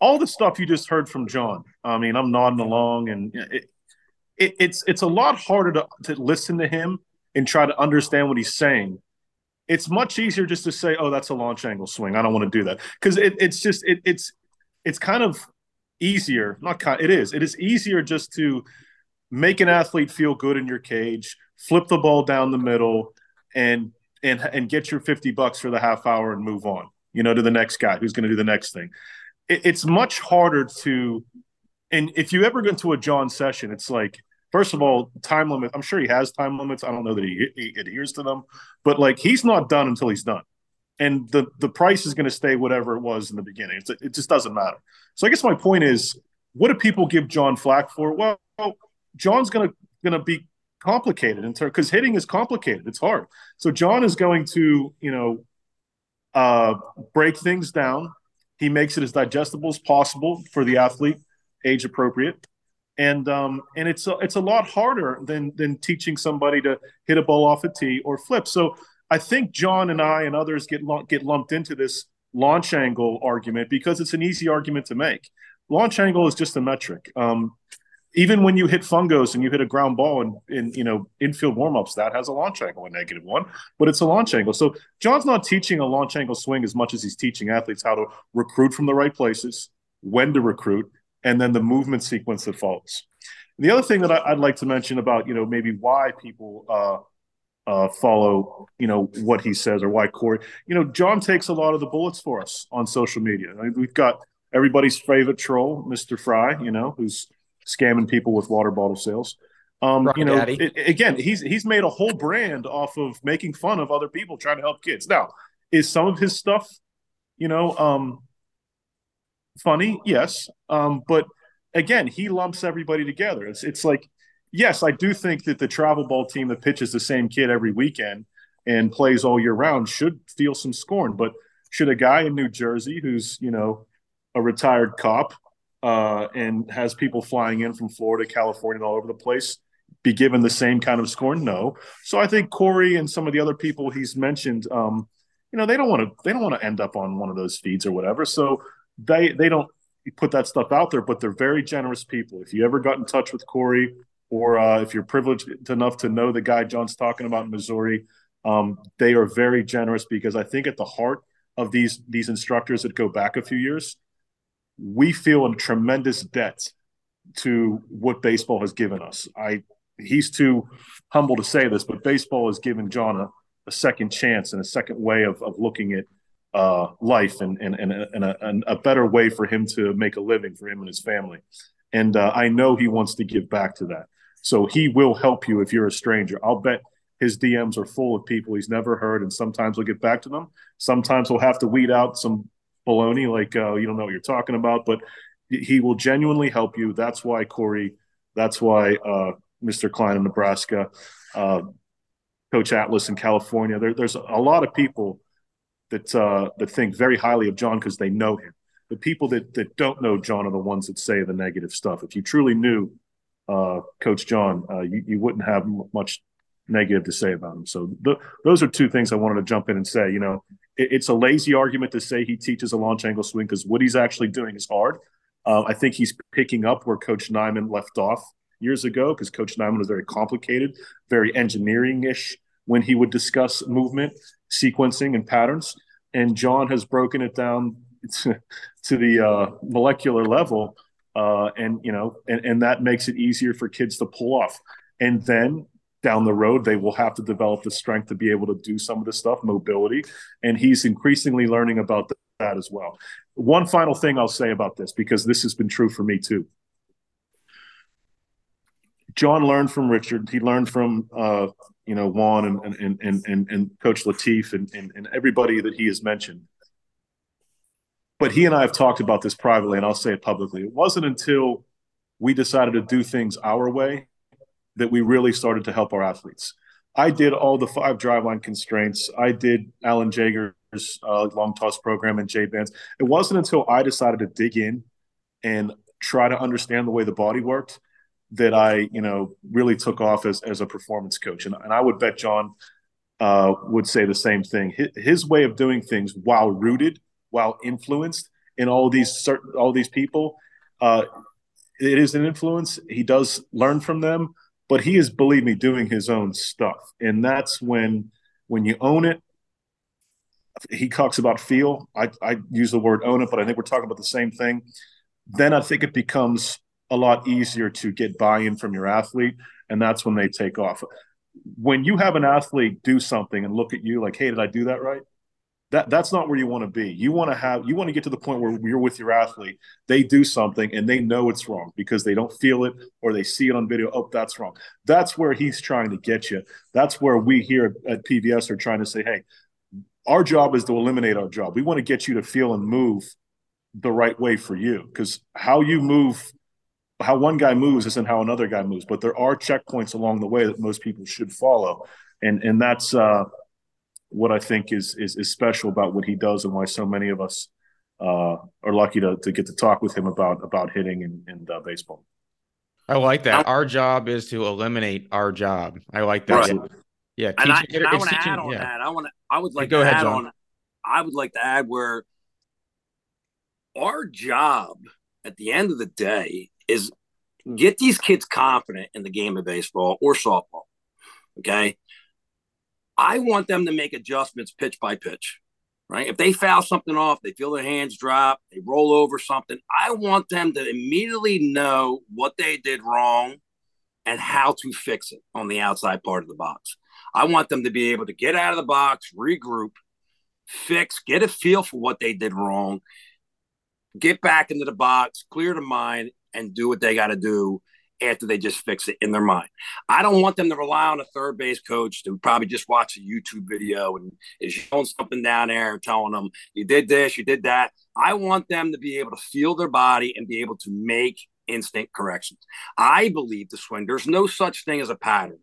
all the stuff you just heard from John. I mean, I'm nodding along, and it, it, it's it's a lot harder to to listen to him and try to understand what he's saying. It's much easier just to say, "Oh, that's a launch angle swing." I don't want to do that because it, it's just it, it's it's kind of easier. Not kind. It is. It is easier just to make an athlete feel good in your cage flip the ball down the middle, and and and get your 50 bucks for the half hour and move on, you know, to the next guy who's going to do the next thing. It, it's much harder to, and if you ever go into a John session, it's like, first of all, time limit. I'm sure he has time limits. I don't know that he, he adheres to them, but like he's not done until he's done. And the the price is going to stay whatever it was in the beginning. It's, it just doesn't matter. So I guess my point is, what do people give John flack for? Well, John's going to going to be complicated in terms because hitting is complicated. It's hard. So John is going to you know uh, break things down. He makes it as digestible as possible for the athlete, age appropriate. And um, and it's a, it's a lot harder than than teaching somebody to hit a ball off a tee or flip. So I think John and I and others get get lumped into this launch angle argument because it's an easy argument to make. Launch angle is just a metric. Um, even when you hit fungos and you hit a ground ball in, in you know infield warmups, that has a launch angle, a negative one, but it's a launch angle. So John's not teaching a launch angle swing as much as he's teaching athletes how to recruit from the right places, when to recruit, and then the movement sequence that follows. The other thing that I, would like to mention about you know maybe why people uh, uh, follow, you know, what he says or why Corey. You know, John takes a lot of the bullets for us on social media. I mean, we've got everybody's favorite troll, Mr. Fry, you know, who's scamming people with water bottle sales. Um, you know, it, again, he's he's made a whole brand off of making fun of other people trying to help kids. Now, is some of his stuff, you know, um, funny? Yes, um, but again, he lumps everybody together. It's it's like yes, I do think that the travel ball team that pitches the same kid every weekend and plays all year round should feel some scorn. But should a guy in New Jersey who's, you know, a retired cop uh, and has people flying in from Florida, California, and all over the place be given the same kind of scorn? No. So I think Corey and some of the other people he's mentioned, um, you know, they don't want to they don't want to end up on one of those feeds or whatever. So they they don't put that stuff out there, but they're very generous people. If you ever got in touch with Corey or uh, if you're privileged enough to know the guy John's talking about in Missouri, um, they are very generous because I think at the heart of these these instructors that go back a few years, we feel a tremendous debt to what baseball has given us. I he's too humble to say this, but baseball has given John a, a second chance and a second way of, of looking at uh, life and, and, and, and, a, and a better way for him to make a living for him and his family. And uh, I know he wants to give back to that. So he will help you if you're a stranger. I'll bet his DMs are full of people he's never heard, and sometimes he'll get back to them. Sometimes he'll have to weed out some baloney, like uh, you don't know what you're talking about, but he will genuinely help you. That's why Corey. That's why uh, Mr. Klein in Nebraska, uh, Coach Atlas in California. There, there's a lot of people that uh, that think very highly of John because they know him. The people that that don't know John are the ones that say the negative stuff. If you truly knew uh, Coach John, uh, you, you wouldn't have much negative to say about him. So th- those are two things I wanted to jump in and say. You know, it, it's a lazy argument to say he teaches a launch angle swing because what he's actually doing is hard. Uh, I think he's picking up where Coach Nyman left off years ago because Coach Nyman was very complicated, very engineering ish when he would discuss movement, sequencing, and patterns. And John has broken it down to, to the uh, molecular level uh, and you know, and, and that makes it easier for kids to pull off. And then down the road, they will have to develop the strength to be able to do some of the stuff, mobility. And he's increasingly learning about that as well. One final thing I'll say about this, because this has been true for me too. John learned from Richard. He learned from uh, you know Juan and and and and, and Coach Latif and, and and everybody that he has mentioned but he and I have talked about this privately, and I'll say it publicly. It wasn't until we decided to do things our way that we really started to help our athletes. I did all the five driveline constraints. I did Alan Jaeger's uh, long toss program and J bands. It wasn't until I decided to dig in and try to understand the way the body worked that I, you know, really took off as, as a performance coach. And, and I would bet John uh, would say the same thing. His, his way of doing things, while rooted while influenced in all these certain all these people. Uh, it is an influence. He does learn from them, but he is, believe me, doing his own stuff, and that's when when you own it. He talks about feel. I, I use the word own it, but I think we're talking about the same thing. Then I think it becomes a lot easier to get buy-in from your athlete, and that's when they take off. When you have an athlete do something and look at you like, "Hey, did I do that right?" That that's not where you want to be. You want to have you want to get to the point where you're with your athlete, they do something and they know it's wrong because they don't feel it or they see it on video. Oh, that's wrong. That's where he's trying to get you. That's where we here at PVS are trying to say, hey, our job is to eliminate our job. We want to get you to feel and move the right way for you because how you move how one guy moves isn't how another guy moves but there are checkpoints along the way that most people should follow and and that's uh, what i think is, is is special about what he does and why so many of us uh, are lucky to, to get to talk with him about about hitting and, and uh, baseball i like that our job is to eliminate our job i like that right. yeah and I, and I want to add on yeah. that i want to i would like go to ahead, add John. on i would like to add where our job at the end of the day is get these kids confident in the game of baseball or softball. Okay. I want them to make adjustments pitch by pitch, right? If they foul something off, they feel their hands drop, they roll over something. I want them to immediately know what they did wrong and how to fix it on the outside part of the box. I want them to be able to get out of the box, regroup, fix, get a feel for what they did wrong, get back into the box, clear the mind, and do what they got to do after they just fix it in their mind. I don't want them to rely on a third base coach to probably just watch a YouTube video and is showing something down there and telling them, you did this, you did that. I want them to be able to feel their body and be able to make instant corrections. I believe the swing, there's no such thing as a pattern.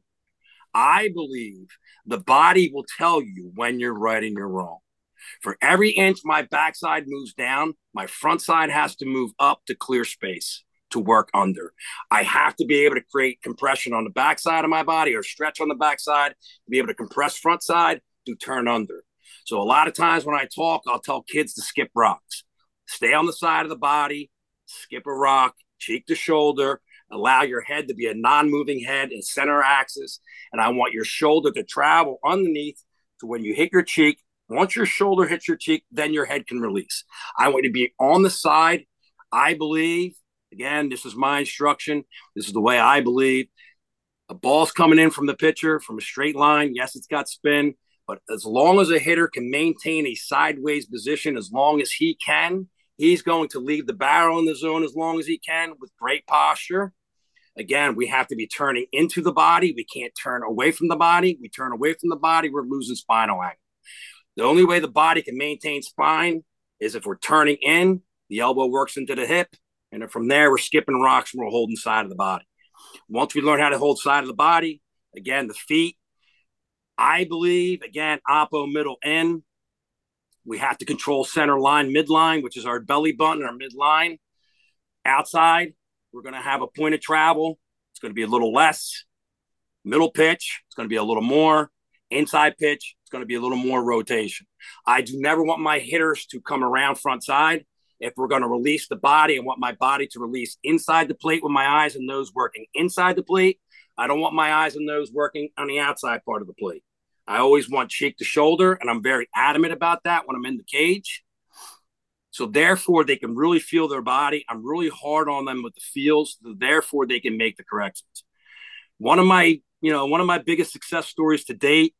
I believe the body will tell you when you're right and you're wrong. For every inch my backside moves down, my front side has to move up to clear space to work under. I have to be able to create compression on the backside of my body or stretch on the backside to be able to compress front side to turn under. So a lot of times when I talk, I'll tell kids to skip rocks. Stay on the side of the body, skip a rock, cheek to shoulder, allow your head to be a non-moving head in center axis and I want your shoulder to travel underneath to when you hit your cheek, once your shoulder hits your cheek, then your head can release. I want you to be on the side. I believe, again, this is my instruction. This is the way I believe. A ball's coming in from the pitcher from a straight line. Yes, it's got spin, but as long as a hitter can maintain a sideways position, as long as he can, he's going to leave the barrel in the zone as long as he can with great posture. Again, we have to be turning into the body. We can't turn away from the body. We turn away from the body, we're losing spinal angle. The only way the body can maintain spine is if we're turning in, the elbow works into the hip, and then from there we're skipping rocks and we're holding side of the body. Once we learn how to hold side of the body, again the feet. I believe again oppo middle in. We have to control center line midline, which is our belly button, our midline. Outside, we're going to have a point of travel. It's going to be a little less. Middle pitch, it's going to be a little more. Inside pitch, it's going to be a little more rotation. I do never want my hitters to come around front side. If we're going to release the body, I want my body to release inside the plate with my eyes and nose working inside the plate. I don't want my eyes and nose working on the outside part of the plate. I always want cheek to shoulder, and I'm very adamant about that when I'm in the cage. So therefore, they can really feel their body. I'm really hard on them with the feels. So therefore, they can make the corrections. One of my you know, one of my biggest success stories to date.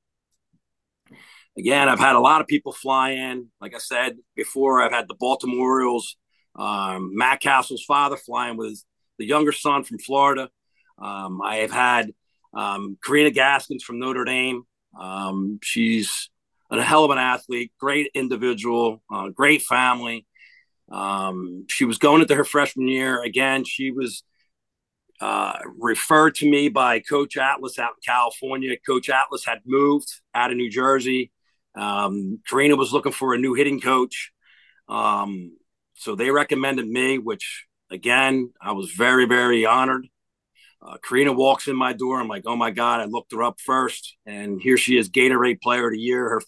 Again, I've had a lot of people fly in. Like I said before, I've had the Baltimore Orioles, um, Matt Cassel's father flying with the younger son from Florida. Um, I have had um, Karina Gaskins from Notre Dame. Um, she's a hell of an athlete, great individual, uh, great family. Um, she was going into her freshman year. Again, she was uh, referred to me by Coach Atlas out in California. Coach Atlas had moved out of New Jersey. Um, Karina was looking for a new hitting coach. Um, so they recommended me, which again, I was very, very honored. Uh, Karina walks in my door. I'm like, oh my God, I looked her up first. And here she is, Gatorade Player of the Year, her,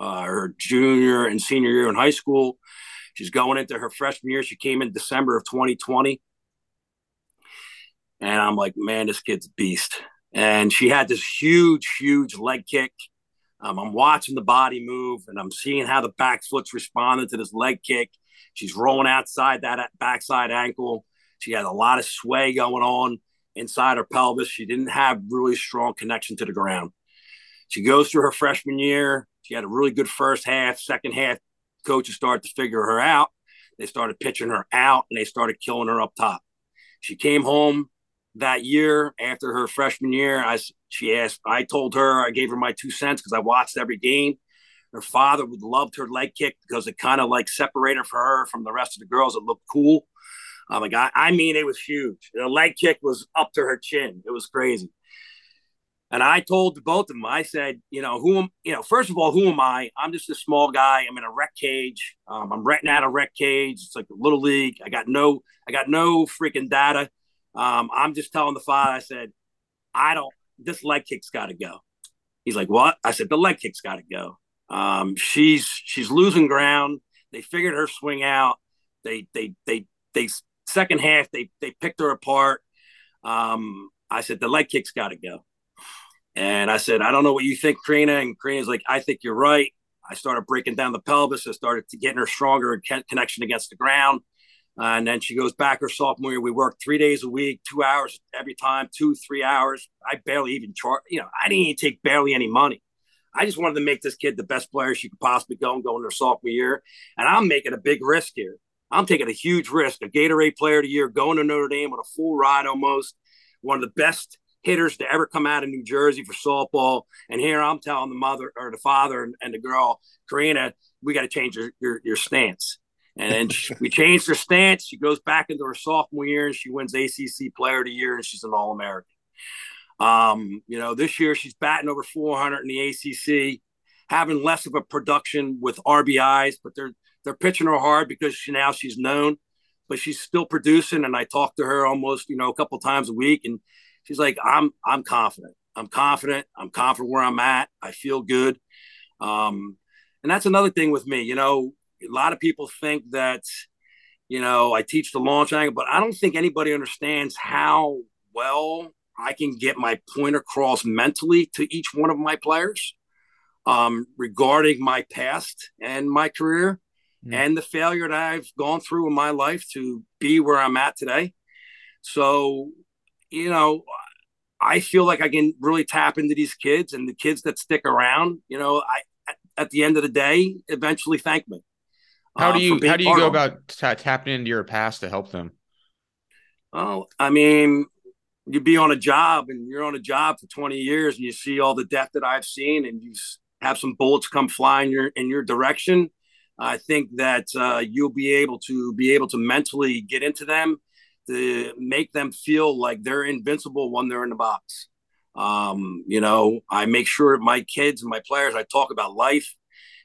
uh, her junior and senior year in high school. She's going into her freshman year. She came in December of 2020. And I'm like, man, this kid's beast. And she had this huge, huge leg kick. Um, I'm watching the body move and I'm seeing how the back foot's responding to this leg kick. She's rolling outside that backside ankle. She had a lot of sway going on inside her pelvis. She didn't have really strong connection to the ground. She goes through her freshman year. She had a really good first half. Second half, coaches started to figure her out. They started pitching her out and they started killing her up top. She came home that year after her freshman year, I she asked, I told her, I gave her my two cents because I watched every game. Her father would loved her leg kick because it kind of like separated for her from the rest of the girls. It looked cool. Oh my god! I mean, it was huge. The leg kick was up to her chin. It was crazy. And I told both of them, I said, you know, who am, you know, first of all, who am I? I'm just a small guy. I'm in a rec cage. Um, I'm renting out a rec cage. It's like a little league. I got no, I got no freaking data. Um, I'm just telling the father, I said, I don't, this leg kick's got to go. He's like, what? I said, the leg kick's got to go. Um, she's, she's losing ground. They figured her swing out. They, they, they, they, second half, they, they picked her apart. Um, I said, the leg kick's got to go. And I said, I don't know what you think, Karina. And Karina's like, I think you're right. I started breaking down the pelvis. I started to getting her stronger and connection against the ground. And then she goes back her sophomore year. We worked three days a week, two hours every time, two, three hours. I barely even charge, you know, I didn't even take barely any money. I just wanted to make this kid the best player she could possibly go and go in her sophomore year. And I'm making a big risk here. I'm taking a huge risk. A Gatorade player of the year, going to Notre Dame with a full ride almost, one of the best hitters to ever come out of New Jersey for softball. And here I'm telling the mother or the father and, and the girl, Karina, we got to change your, your, your stance. And then she, we changed her stance. She goes back into her sophomore year and she wins ACC Player of the Year and she's an All American. Um, you know, this year she's batting over 400 in the ACC, having less of a production with RBIs, but they're they're pitching her hard because she now she's known, but she's still producing. And I talk to her almost you know a couple times a week, and she's like, I'm I'm confident. I'm confident. I'm confident where I'm at. I feel good. Um, and that's another thing with me. You know, a lot of people think that, you know, I teach the launch angle, but I don't think anybody understands how well I can get my point across mentally to each one of my players um, regarding my past and my career mm. and the failure that I've gone through in my life to be where I'm at today. So you know, I feel like I can really tap into these kids and the kids that stick around, you know, I at the end of the day eventually thank me. How do uh, you how do you go about t- tapping into your past to help them? Oh, I mean, you be on a job and you're on a job for 20 years and you see all the death that I've seen and you have some bullets come flying your in your direction. I think that uh, you'll be able to be able to mentally get into them to make them feel like they're invincible when they're in the box. Um, you know, I make sure my kids and my players, I talk about life,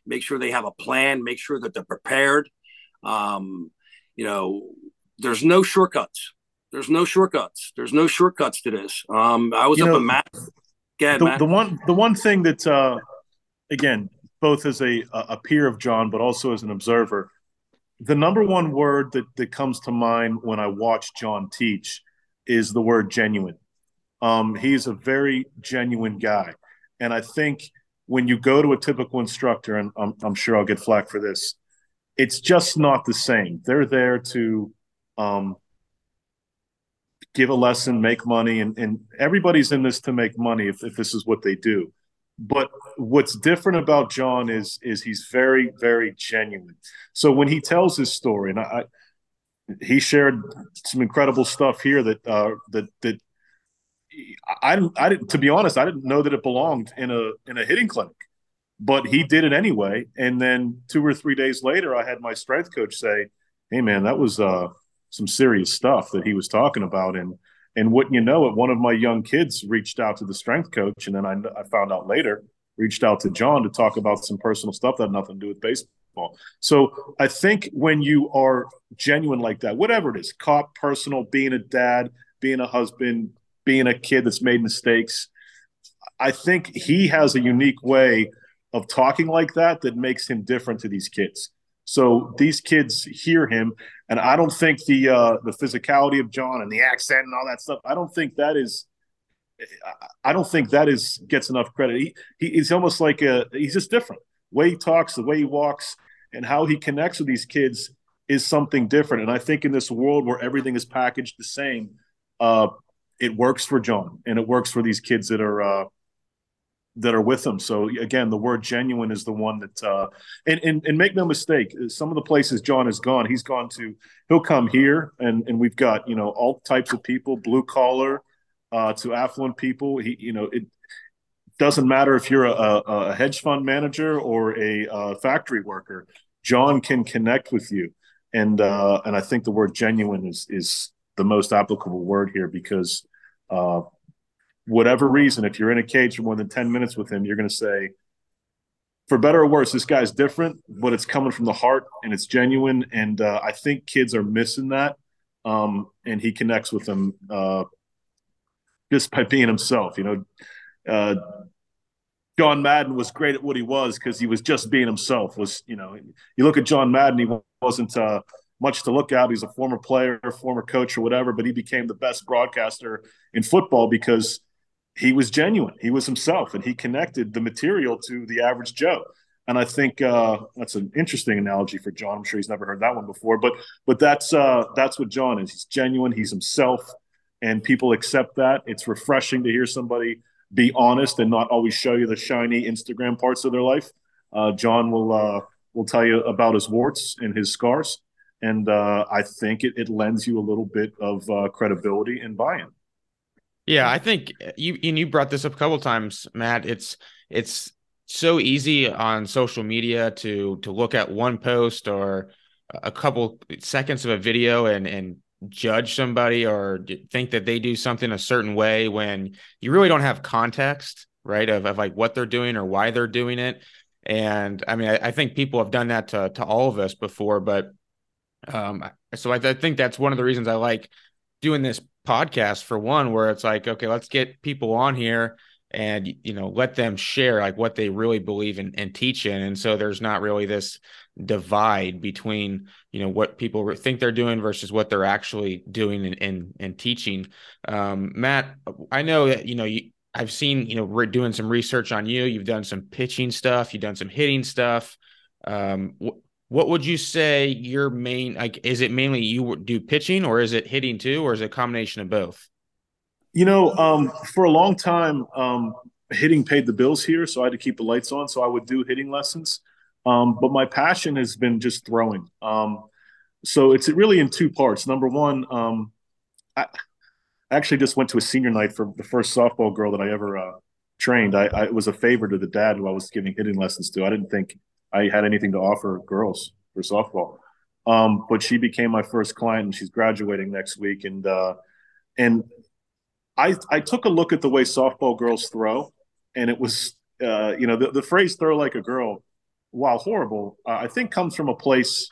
make sure they have a plan, make sure that they're prepared. Um, you know, there's no shortcuts. There's no shortcuts. There's no shortcuts to this. Um, I was you up know, in math. Ahead, the, the, one, the one thing that, uh, again, both as a a peer of John, but also as an observer, the number one word that, that comes to mind when I watch John teach is the word genuine. Um, he's a very genuine guy. And I think when you go to a typical instructor, and I'm, I'm sure I'll get flack for this, it's just not the same. They're there to um, give a lesson, make money, and, and everybody's in this to make money if, if this is what they do. But what's different about John is is he's very very genuine. So when he tells his story, and I, he shared some incredible stuff here that uh, that that I I didn't to be honest I didn't know that it belonged in a in a hitting clinic, but he did it anyway. And then two or three days later, I had my strength coach say, "Hey man, that was uh, some serious stuff that he was talking about." And and wouldn't you know it, one of my young kids reached out to the strength coach, and then I, I found out later reached out to John to talk about some personal stuff that had nothing to do with baseball. So I think when you are genuine like that, whatever it is, cop, personal, being a dad, being a husband, being a kid that's made mistakes, I think he has a unique way of talking like that that makes him different to these kids. So these kids hear him, and I don't think the uh, the physicality of John and the accent and all that stuff. I don't think that is. I don't think that is gets enough credit. He, he he's almost like a he's just different. The way he talks, the way he walks, and how he connects with these kids is something different. And I think in this world where everything is packaged the same, uh, it works for John and it works for these kids that are uh, that are with them. So again, the word genuine is the one that, uh, and, and, and make no mistake, some of the places John has gone, he's gone to, he'll come here and, and we've got, you know, all types of people, blue collar, uh, to affluent people. He, you know, it, doesn't matter if you're a, a hedge fund manager or a, a, factory worker. John can connect with you, and uh, and I think the word genuine is is the most applicable word here because uh, whatever reason, if you're in a cage for more than ten minutes with him, you're going to say, for better or worse, this guy's different, but it's coming from the heart and it's genuine. And uh, I think kids are missing that. Um, and he connects with them uh, just by being himself. You know, uh, John Madden was great at what he was because he was just being himself. Was you know, you look at John Madden, he wasn't uh, much to look at. He's a former player, former coach, or whatever, but he became the best broadcaster in football because he was genuine. He was himself, and he connected the material to the average Joe. And I think uh, that's an interesting analogy for John. I'm sure he's never heard that one before, but but that's uh, that's what John is. He's genuine. He's himself, and people accept that. It's refreshing to hear somebody be honest and not always show you the shiny Instagram parts of their life. Uh, John will uh, will tell you about his warts and his scars, and uh, I think it, it lends you a little bit of uh, credibility and buy-in. Yeah, I think you and you brought this up a couple times, Matt. It's it's so easy on social media to to look at one post or a couple seconds of a video and and judge somebody or think that they do something a certain way when you really don't have context right of, of like what they're doing or why they're doing it and i mean i, I think people have done that to, to all of us before but um so I, I think that's one of the reasons i like doing this podcast for one where it's like okay let's get people on here and you know let them share like what they really believe in and teach in and so there's not really this divide between you know what people think they're doing versus what they're actually doing and and, and teaching. Um, matt i know that you know you, i've seen you know we're doing some research on you. You've done some pitching stuff. You've done some hitting stuff. Um, what would you say your main like is it mainly you do pitching or is it hitting too or is it a combination of both you know, um, for a long time, um, hitting paid the bills here, so I had to keep the lights on. So I would do hitting lessons. Um, but my passion has been just throwing. Um, so it's really in two parts. Number one, um, I actually just went to a senior night for the first softball girl that I ever uh, trained. I, I was a favor to the dad who I was giving hitting lessons to. I didn't think I had anything to offer girls for softball. Um, but she became my first client, and she's graduating next week. And uh, and I I took a look at the way softball girls throw, and it was uh, you know the, the phrase "throw like a girl," while horrible, uh, I think comes from a place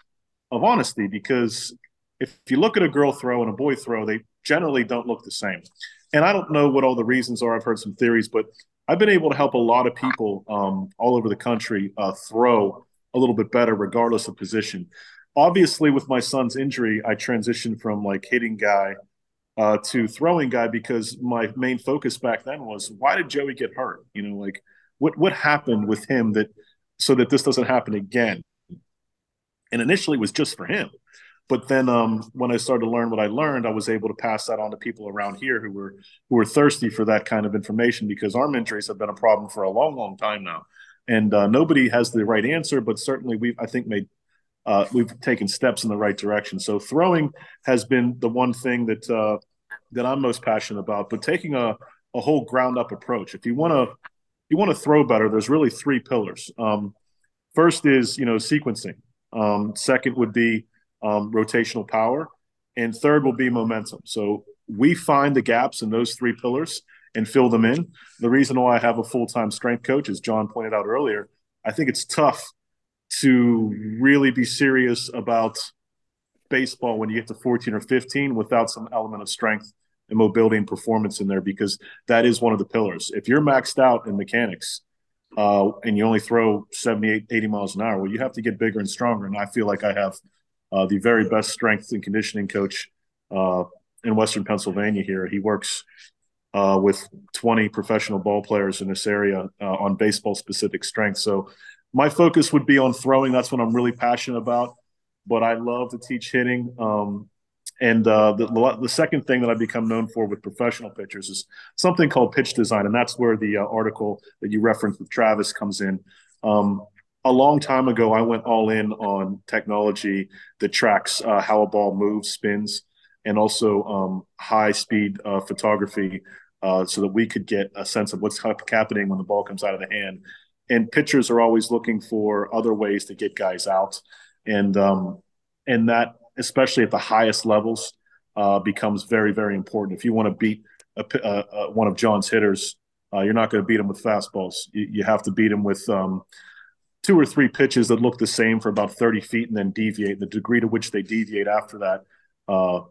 of honesty because if you look at a girl throw and a boy throw, they generally don't look the same. And I don't know what all the reasons are. I've heard some theories, but I've been able to help a lot of people um, all over the country uh, throw a little bit better, regardless of position. Obviously, with my son's injury, I transitioned from like hitting guy uh, to throwing guy because my main focus back then was why did Joey get hurt? You know, like what what happened with him that so that this doesn't happen again. And initially it was just for him. But then um, when I started to learn what I learned, I was able to pass that on to people around here who were who were thirsty for that kind of information because arm injuries have been a problem for a long, long time now. And uh, nobody has the right answer, but certainly we've I think made uh, we've taken steps in the right direction. So throwing has been the one thing that uh, that I'm most passionate about. But taking a, a whole ground up approach. If you want to you want to throw better, there's really three pillars. Um, first is you know sequencing. Um, second would be um, rotational power, and third will be momentum. So we find the gaps in those three pillars and fill them in. The reason why I have a full time strength coach, as John pointed out earlier, I think it's tough to really be serious about baseball when you get to 14 or 15 without some element of strength and mobility and performance in there because that is one of the pillars. If you're maxed out in mechanics uh, and you only throw 78, 80 miles an hour, well, you have to get bigger and stronger. And I feel like I have uh, the very best strength and conditioning coach uh, in Western Pennsylvania here. He works uh, with 20 professional ball players in this area uh, on baseball specific strength. So my focus would be on throwing. That's what I'm really passionate about. But I love to teach hitting. Um, and uh, the, the second thing that I've become known for with professional pitchers is something called pitch design. And that's where the uh, article that you referenced with Travis comes in. Um, a long time ago, I went all in on technology that tracks uh, how a ball moves, spins, and also um, high speed uh, photography uh, so that we could get a sense of what's happening when the ball comes out of the hand. And pitchers are always looking for other ways to get guys out, and um, and that especially at the highest levels uh, becomes very very important. If you want to beat a, a, a, one of John's hitters, uh, you're not going to beat him with fastballs. You, you, have to beat him with um, two or three pitches that look the same for about 30 feet and then deviate. The degree to which they deviate after that uh,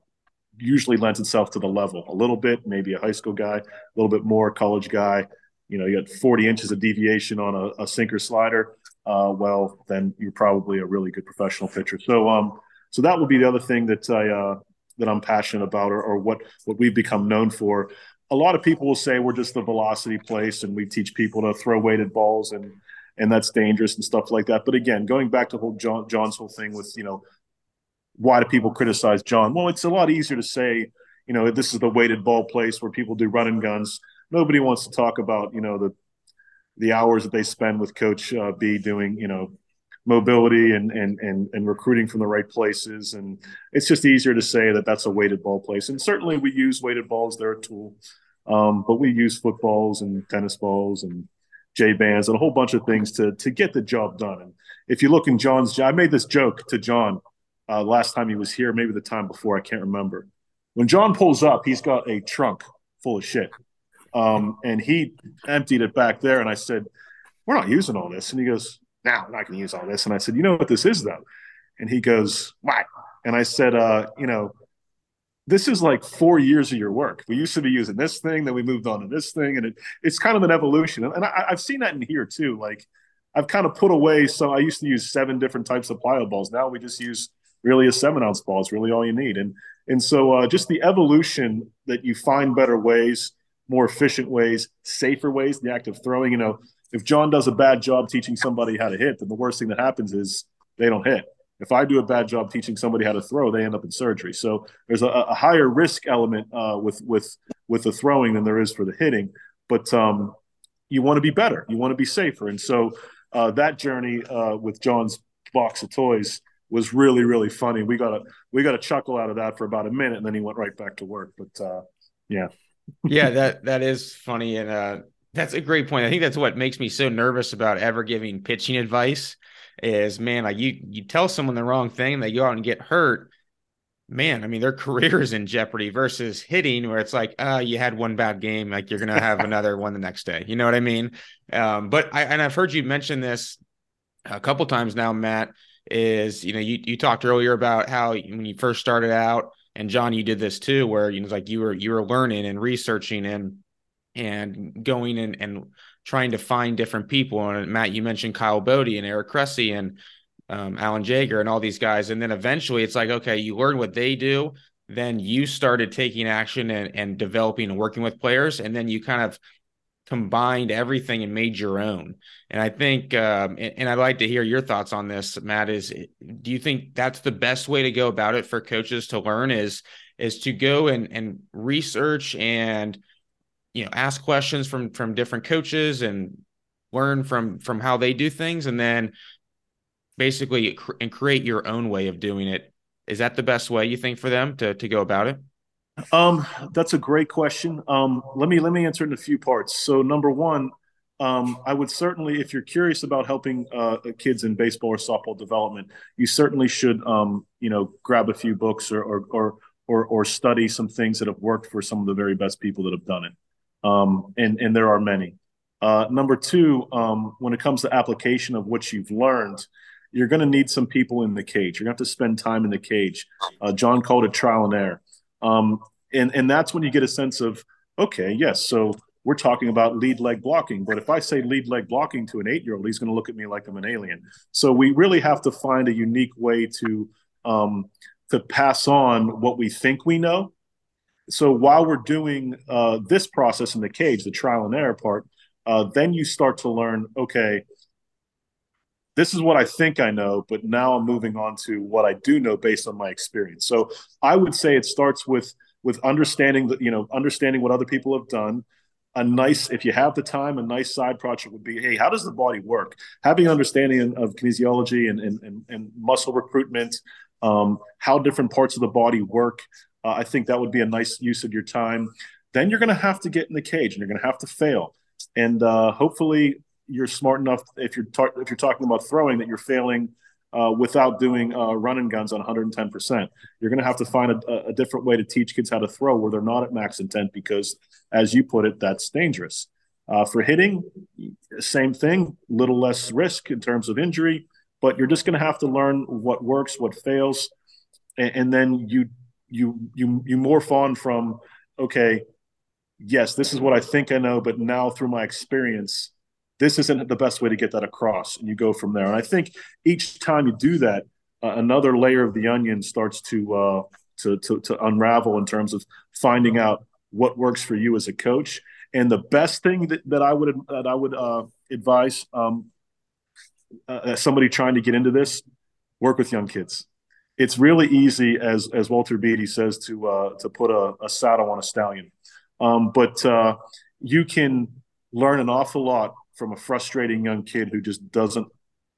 usually lends itself to the level a little bit, maybe a high school guy, a little bit more college guy. You know, you got 40 inches of deviation on a, a sinker slider. Uh, well, then you're probably a really good professional pitcher. So, um, so that would be the other thing that I uh, that I'm passionate about, or, or what what we've become known for. A lot of people will say we're just the velocity place, and we teach people to throw weighted balls and and that's dangerous and stuff like that. But again, going back to whole John, John's whole thing with you know why do people criticize John? Well, it's a lot easier to say you know this is the weighted ball place where people do running guns. Nobody wants to talk about you know the the hours that they spend with Coach uh, B doing you know mobility and, and and and recruiting from the right places and it's just easier to say that that's a weighted ball place and certainly we use weighted balls they're a tool um, but we use footballs and tennis balls and J bands and a whole bunch of things to to get the job done. And if you look in John's, I made this joke to John uh, last time he was here, maybe the time before, I can't remember. When John pulls up, he's got a trunk full of shit, um, and he emptied it back there. And I said, "We're not using all this." And he goes, "No, nah, we're not going to use all this." And I said, "You know what this is, though?" And he goes, "Why?" And I said, uh, "You know." This is like four years of your work. We used to be using this thing, then we moved on to this thing, and it, it's kind of an evolution. And I, have seen that in here too. Like I've kind of put away. So I used to use seven different types of plyo balls. Now we just use really a seven ounce ball. It's really all you need. And and so uh, just the evolution that you find better ways, more efficient ways, safer ways. The act of throwing. You know, if John does a bad job teaching somebody how to hit, then the worst thing that happens is they don't hit if I do a bad job teaching somebody how to throw, they end up in surgery. So there's a, a higher risk element uh, with with with the throwing than there is for the hitting. But um, you want to be better, you want to be safer, and so uh, that journey uh, with John's box of toys was really really funny. We got a we got a chuckle out of that for about a minute, and then he went right back to work. But uh, yeah, yeah, that that is funny, and uh, that's a great point. I think that's what makes me so nervous about ever giving pitching advice is man, like you you tell someone the wrong thing, they go out and get hurt. Man, I mean, their career is in jeopardy versus hitting, where it's like, uh, you had one bad game, like you're gonna have another one the next day. You know what I mean? Um, but I and I've heard you mention this a couple times now, Matt. Is you know you you talked earlier about how when you first started out, and John, you did this too, where you know like you were you were learning and researching and and going and and trying to find different people. And Matt, you mentioned Kyle Boddy and Eric Cressey and um, Alan Jaeger and all these guys. And then eventually it's like, okay, you learn what they do. Then you started taking action and, and developing and working with players. And then you kind of combined everything and made your own. And I think, um, and, and I'd like to hear your thoughts on this, Matt, is do you think that's the best way to go about it for coaches to learn is, is to go and, and research and, you know ask questions from from different coaches and learn from from how they do things. And then basically and create your own way of doing it. Is that the best way you think for them to to go about it? Um that's a great question. Um let me let me answer in a few parts. So number one um, I would certainly, if you're curious about helping uh, kids in baseball or softball development, you certainly should, um, you know, grab a few books or, or, or or or study some things that have worked for some of the very best people that have done it um, and and there are many. Uh, number two, um, when it comes to application of what you've learned, you're going to need some people in the cage. You're going to have to spend time in the cage. Uh, John called it trial and error, um, and and that's when you get a sense of okay, yes, so we're talking about lead leg blocking. But if I say lead leg blocking to an eight year old, he's going to look at me like I'm an alien. So we really have to find a unique way to um, to pass on what we think we know so while we're doing uh, this process in the cage, the trial and error part, uh, then you start to learn, okay, this is what I think I know, but now I'm moving on to what I do know based on my experience. So I would say it starts with with understanding that you know understanding what other people have done. A nice, if you have the time, a nice side project would be, hey, how does the body work? Having understanding of kinesiology and and, and, and muscle recruitment, um, how different parts of the body work, uh, I think that would be a nice use of your time. then you're going to have to get in the cage and you're going to have to fail. And uh, hopefully, you're smart enough if you're ta- if you're talking about throwing that you're failing uh, without doing uh, running guns on 110%. You're going to have to find a, a, different way to teach kids how to throw where they're not at max intent because, as you put it, that's dangerous. Uh, for hitting, same thing, little less risk in terms of injury, but you're just going to have to learn what works, what fails, and, and then you you you you morph on from okay, yes, this is what I think I know, but now through my experience, this isn't the best way to get that across, and you go from there. And I think each time you do that, uh, another layer of the onion starts to, uh, to to to unravel in terms of finding out what works for you as a coach and the best thing that, that I would that I would uh, advise um, uh, somebody trying to get into this, work with young kids. It's really easy, as as Walter Beatty says, to uh, to put a, a, saddle on a stallion, um, but uh, you can learn an awful lot from a frustrating young kid who just doesn't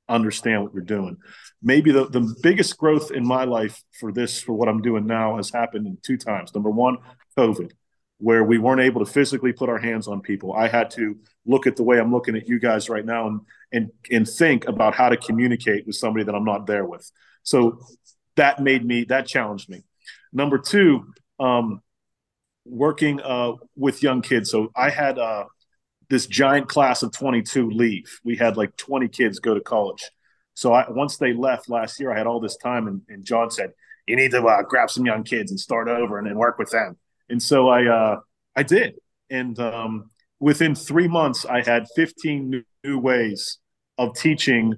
understand what you're doing. Maybe the, the biggest growth in my life for this, for what I'm doing now, has happened in two times. Number one, COVID where we weren't able to physically put our hands on people. I had to look at the way I'm looking at you guys right now and and and think about how to communicate with somebody that I'm not there with. So that made me that challenged me. Number two, um, working uh, with young kids. So I had uh, this giant class of 22 leave. We had like 20 kids go to college. So I, once they left last year, I had all this time, and, and John said, "You need to uh, grab some young kids and start over and, work with them." And so I uh, I did, and um, within three months, I had 15 new, new ways of teaching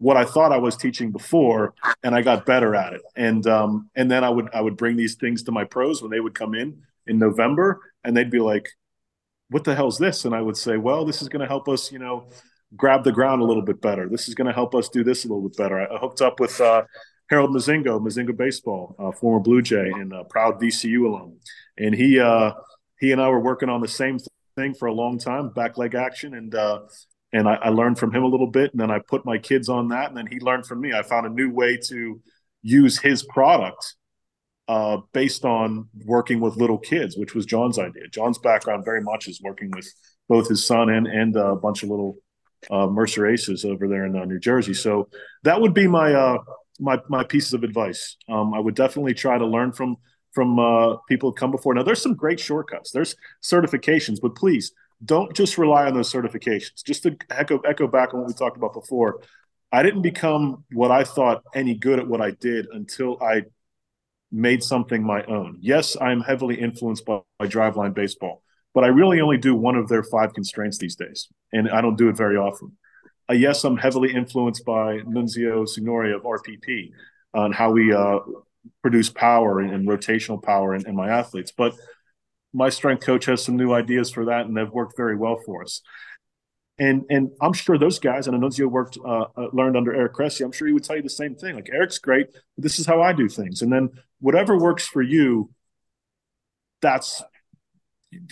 what I thought I was teaching before, and I got better at it. And um, and then I would I would bring these things to my pros when they would come in in November, and they'd be like, "What the hell's this?" And I would say, "Well, this is going to help us, you know, grab the ground a little bit better. This is going to help us do this a little bit better." I hooked up with uh, Harold Mozingo, Mozingo Baseball, uh, former Blue Jay and proud VCU alum, and he uh, he and I were working on the same thing for a long time, back leg action, and uh, and I, I, learned from him a little bit, and then I put my kids on that, and then he learned from me. I found a new way to use his product uh, based on working with little kids, which was John's idea. John's background very much is working with both his son and and a bunch of little uh, Mercer Aces over there in uh, New Jersey. So that would be my uh, my my pieces of advice. Um, I would definitely try to learn from from uh, people who come before. Now, there's some great shortcuts. There's certifications, but please don't just rely on those certifications. Just to echo echo back on what we talked about before, I didn't become what I thought any good at what I did until I made something my own. Yes, I'm heavily influenced by, by driveline baseball, but I really only do one of their five constraints these days, and I don't do it very often. Uh, yes, I'm heavily influenced by Nunzio Signore of RPP on how we uh, produce power and, and rotational power in, in, my athletes. But my strength coach has some new ideas for that, and they've worked very well for us. And and I'm sure those guys, and Nunzio worked uh, uh, learned under Eric Cressey. I'm sure he would tell you the same thing. Like Eric's great, this is how I do things. And then whatever works for you, that's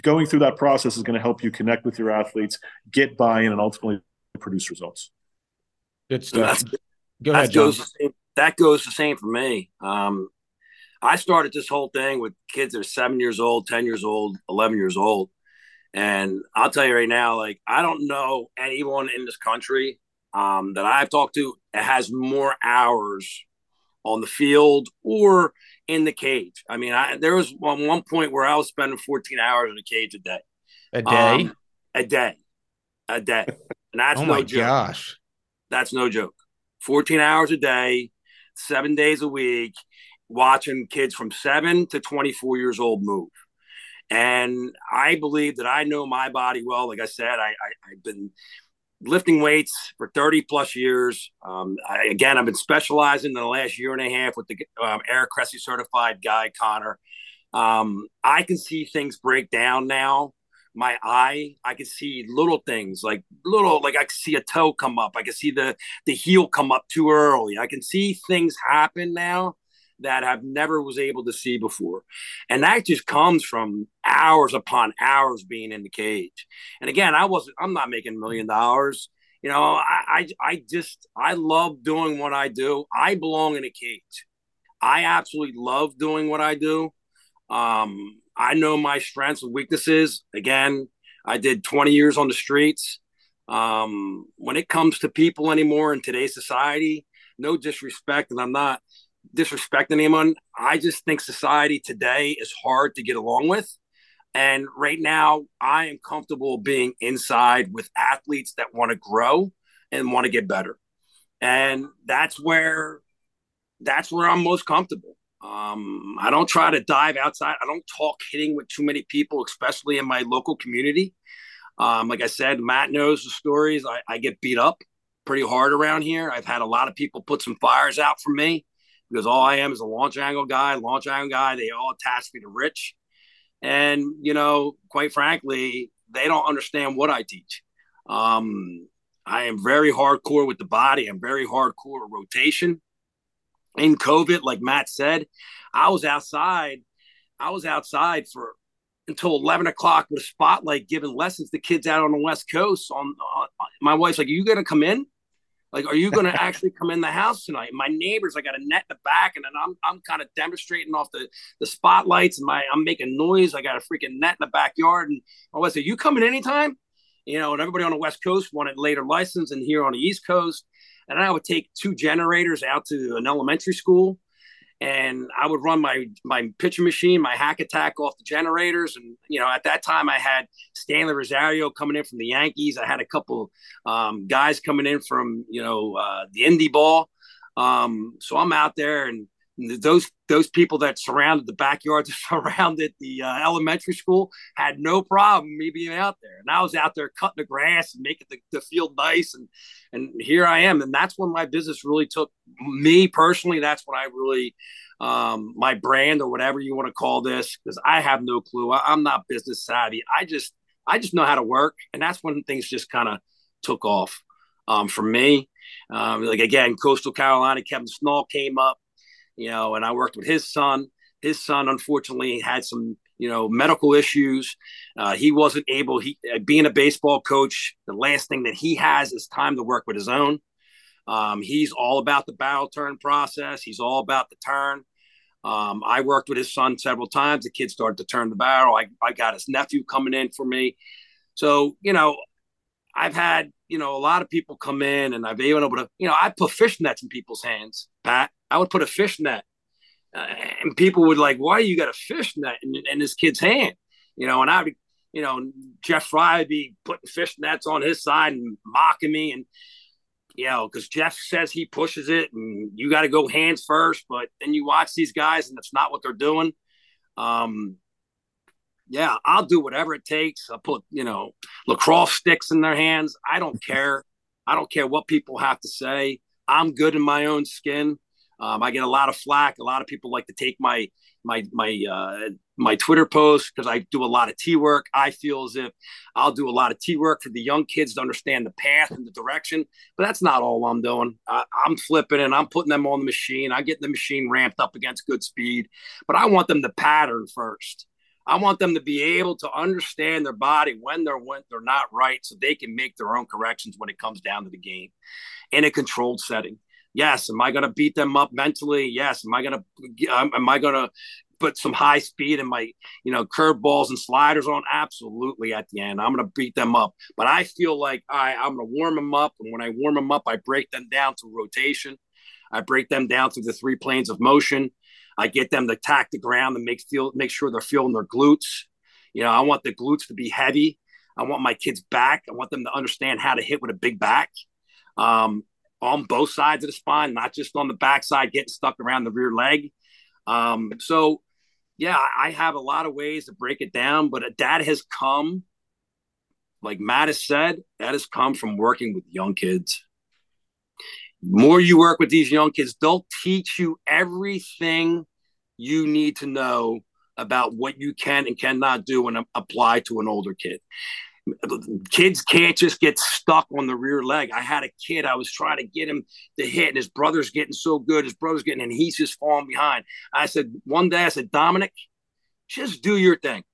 going through that process is going to help you connect with your athletes, get buy-in, and ultimately produce results. Good stuff. Go ahead, John. Goes same, that goes the same for me. Um, I started this whole thing with kids that are seven years old, 10 years old, 11 years old. And I'll tell you right now, like, I don't know anyone in this country um, that I've talked to that has more hours on the field or in the cage. I mean, I, there was one, one point where I was spending 14 hours in the cage a day. A day? Um, a day. A day. And that's oh no joke. gosh. That's no joke. 14 hours a day, seven days a week, watching kids from seven to 24 years old move. And I believe that I know my body well. Like I said, I, I, have been lifting weights for 30 plus years. Um, I, again, I've been specializing in the last year and a half with the um, Eric Cressey certified guy, Connor. Um, I can see things break down now my eye i can see little things like little like i can see a toe come up i can see the the heel come up too early i can see things happen now that i've never was able to see before. And that just comes from hours upon hours being in the cage. And again i wasn't i'm not making a million dollars. You know I, I i just i love doing what i do. I belong in a cage. I absolutely love doing what i do. Um I know my strengths and weaknesses. Again, I did 20 years on the streets. Um, when it comes to people anymore in today's society, no disrespect, and I'm not disrespecting anyone. I just think society today is hard to get along with. And right now, I am comfortable being inside with athletes that want to grow and want to get better. And that's where that's where I'm most comfortable. Um, I don't try to dive outside. I don't talk hitting with too many people, especially in my local community. Um, like I said, Matt knows the stories. I, I, get beat up pretty hard around here. I've had a lot of people put some fires out for me because all I am is a launch angle guy, launch angle guy. They all attach me to Rich. And, you know, quite frankly, they don't understand what I teach. Um, I am very hardcore with the body. I'm very hardcore rotation. In COVID, like Matt said, I was outside. I was outside for until 11 o'clock with a spotlight giving lessons to kids out on the West Coast. On, on my wife's like, "Are you going to come in? Like, are you going to actually come in the house tonight?" My neighbors, I got a net in the back, and then I'm I'm kind of demonstrating off the the spotlights, and my I'm making noise. I got a freaking net in the backyard, and I was said, "You coming anytime?" You know, and everybody on the West Coast wanted later license, and here on the East Coast, and I would take two generators out to an elementary school and I would run my my pitching machine, my hack attack off the generators, and you know at that time I had Stanley Rosario coming in from the Yankees. I had a couple um, guys coming in from you know uh, the indie ball. Um, so I'm out there and those those people that surrounded the backyard that surrounded the uh, elementary school had no problem me being out there. And i was out there cutting the grass and making the, the field nice and and here i am. And that's when my business really took me personally. That's when i really um, my brand or whatever you want to call this because i have no clue. I, i'm not business savvy. I just i just know how to work. And that's when things just kind of took off um, for me. Um, like again coastal carolina kevin Schnall came up you know, and I worked with his son. His son, unfortunately, had some, you know, medical issues. Uh, he wasn't able. He uh, being a baseball coach, the last thing that he has is time to work with his own. Um, he's all about the barrel turn process. He's all about the turn. Um, I worked with his son several times. The kid started to turn the barrel. I, I got his nephew coming in for me. So, you know, I've had, you know, a lot of people come in and I've been able to, you know, I put fish nets in people's hands, Pat. I would put a fish net, uh, and people would like, "Why you got a fish net in, in this kid's hand?" You know, and I would, you know, Jeff Fry would be putting fish nets on his side and mocking me, and you know, because Jeff says he pushes it, and you got to go hands first, but then you watch these guys, and that's not what they're doing. Um, yeah, I'll do whatever it takes. I'll put, you know, lacrosse sticks in their hands. I don't care. I don't care what people have to say. I'm good in my own skin. Um, I get a lot of flack. A lot of people like to take my my my uh, my Twitter posts because I do a lot of T work. I feel as if I'll do a lot of T work for the young kids to understand the path and the direction. But that's not all I'm doing. I, I'm flipping and I'm putting them on the machine. I get the machine ramped up against good speed, but I want them to pattern first. I want them to be able to understand their body when they're when they're not right, so they can make their own corrections when it comes down to the game in a controlled setting. Yes. Am I going to beat them up mentally? Yes. Am I going to, am I going to put some high speed and my, you know, curveballs and sliders on? Absolutely. At the end, I'm going to beat them up. But I feel like I, I'm going to warm them up. And when I warm them up, I break them down to rotation. I break them down through the three planes of motion. I get them to tack the ground and make feel make sure they're feeling their glutes. You know, I want the glutes to be heavy. I want my kids back. I want them to understand how to hit with a big back. Um, on both sides of the spine, not just on the backside, getting stuck around the rear leg. Um, so, yeah, I have a lot of ways to break it down, but that has come, like Matt has said, that has come from working with young kids. More you work with these young kids, they'll teach you everything you need to know about what you can and cannot do and apply to an older kid kids can't just get stuck on the rear leg. I had a kid, I was trying to get him to hit, and his brother's getting so good, his brother's getting, and he's just falling behind. I said, one day, I said, Dominic, just do your thing.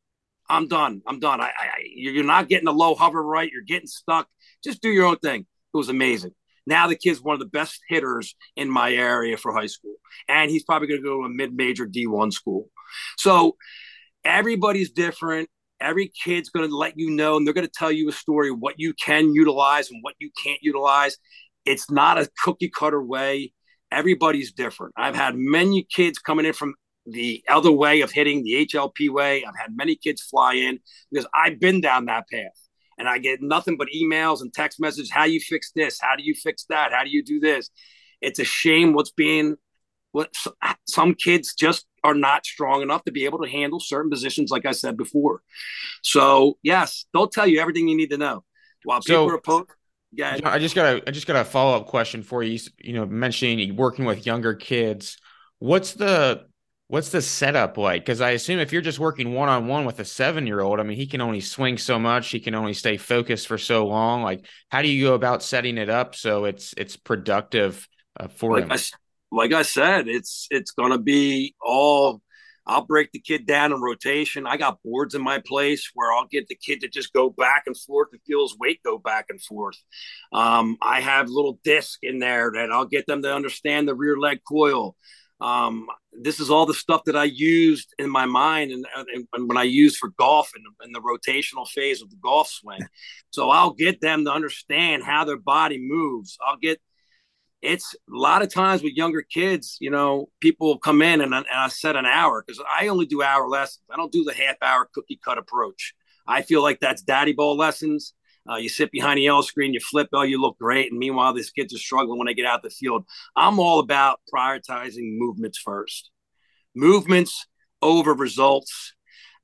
I'm done. I'm done. I, I, you're not getting the low hover right. You're getting stuck. Just do your own thing. It was amazing. Now the kid's one of the best hitters in my area for high school, and he's probably going to go to a mid-major D1 school. So everybody's different. Every kid's going to let you know, and they're going to tell you a story what you can utilize and what you can't utilize. It's not a cookie cutter way. Everybody's different. I've had many kids coming in from the other way of hitting the HLP way. I've had many kids fly in because I've been down that path and I get nothing but emails and text messages. How you fix this? How do you fix that? How do you do this? It's a shame what's being what some kids just are not strong enough to be able to handle certain positions, like I said before. So yes, they'll tell you everything you need to know. While people so, are opposed, yeah. I just got a I just got a follow up question for you. You know, mentioning working with younger kids. What's the what's the setup like? Because I assume if you're just working one on one with a seven year old, I mean, he can only swing so much. He can only stay focused for so long. Like, how do you go about setting it up so it's it's productive uh, for like him? I, like I said, it's it's gonna be all. I'll break the kid down in rotation. I got boards in my place where I'll get the kid to just go back and forth and feel his weight go back and forth. Um, I have little disc in there that I'll get them to understand the rear leg coil. Um, this is all the stuff that I used in my mind and, and, and when I used for golf in, in the rotational phase of the golf swing. So I'll get them to understand how their body moves. I'll get it's a lot of times with younger kids, you know, people come in and, and I set an hour because I only do hour lessons. I don't do the half hour cookie cut approach. I feel like that's daddy ball lessons. Uh, you sit behind a yellow screen, you flip, oh, you look great. And meanwhile, these kids are struggling when they get out the field. I'm all about prioritizing movements first, movements over results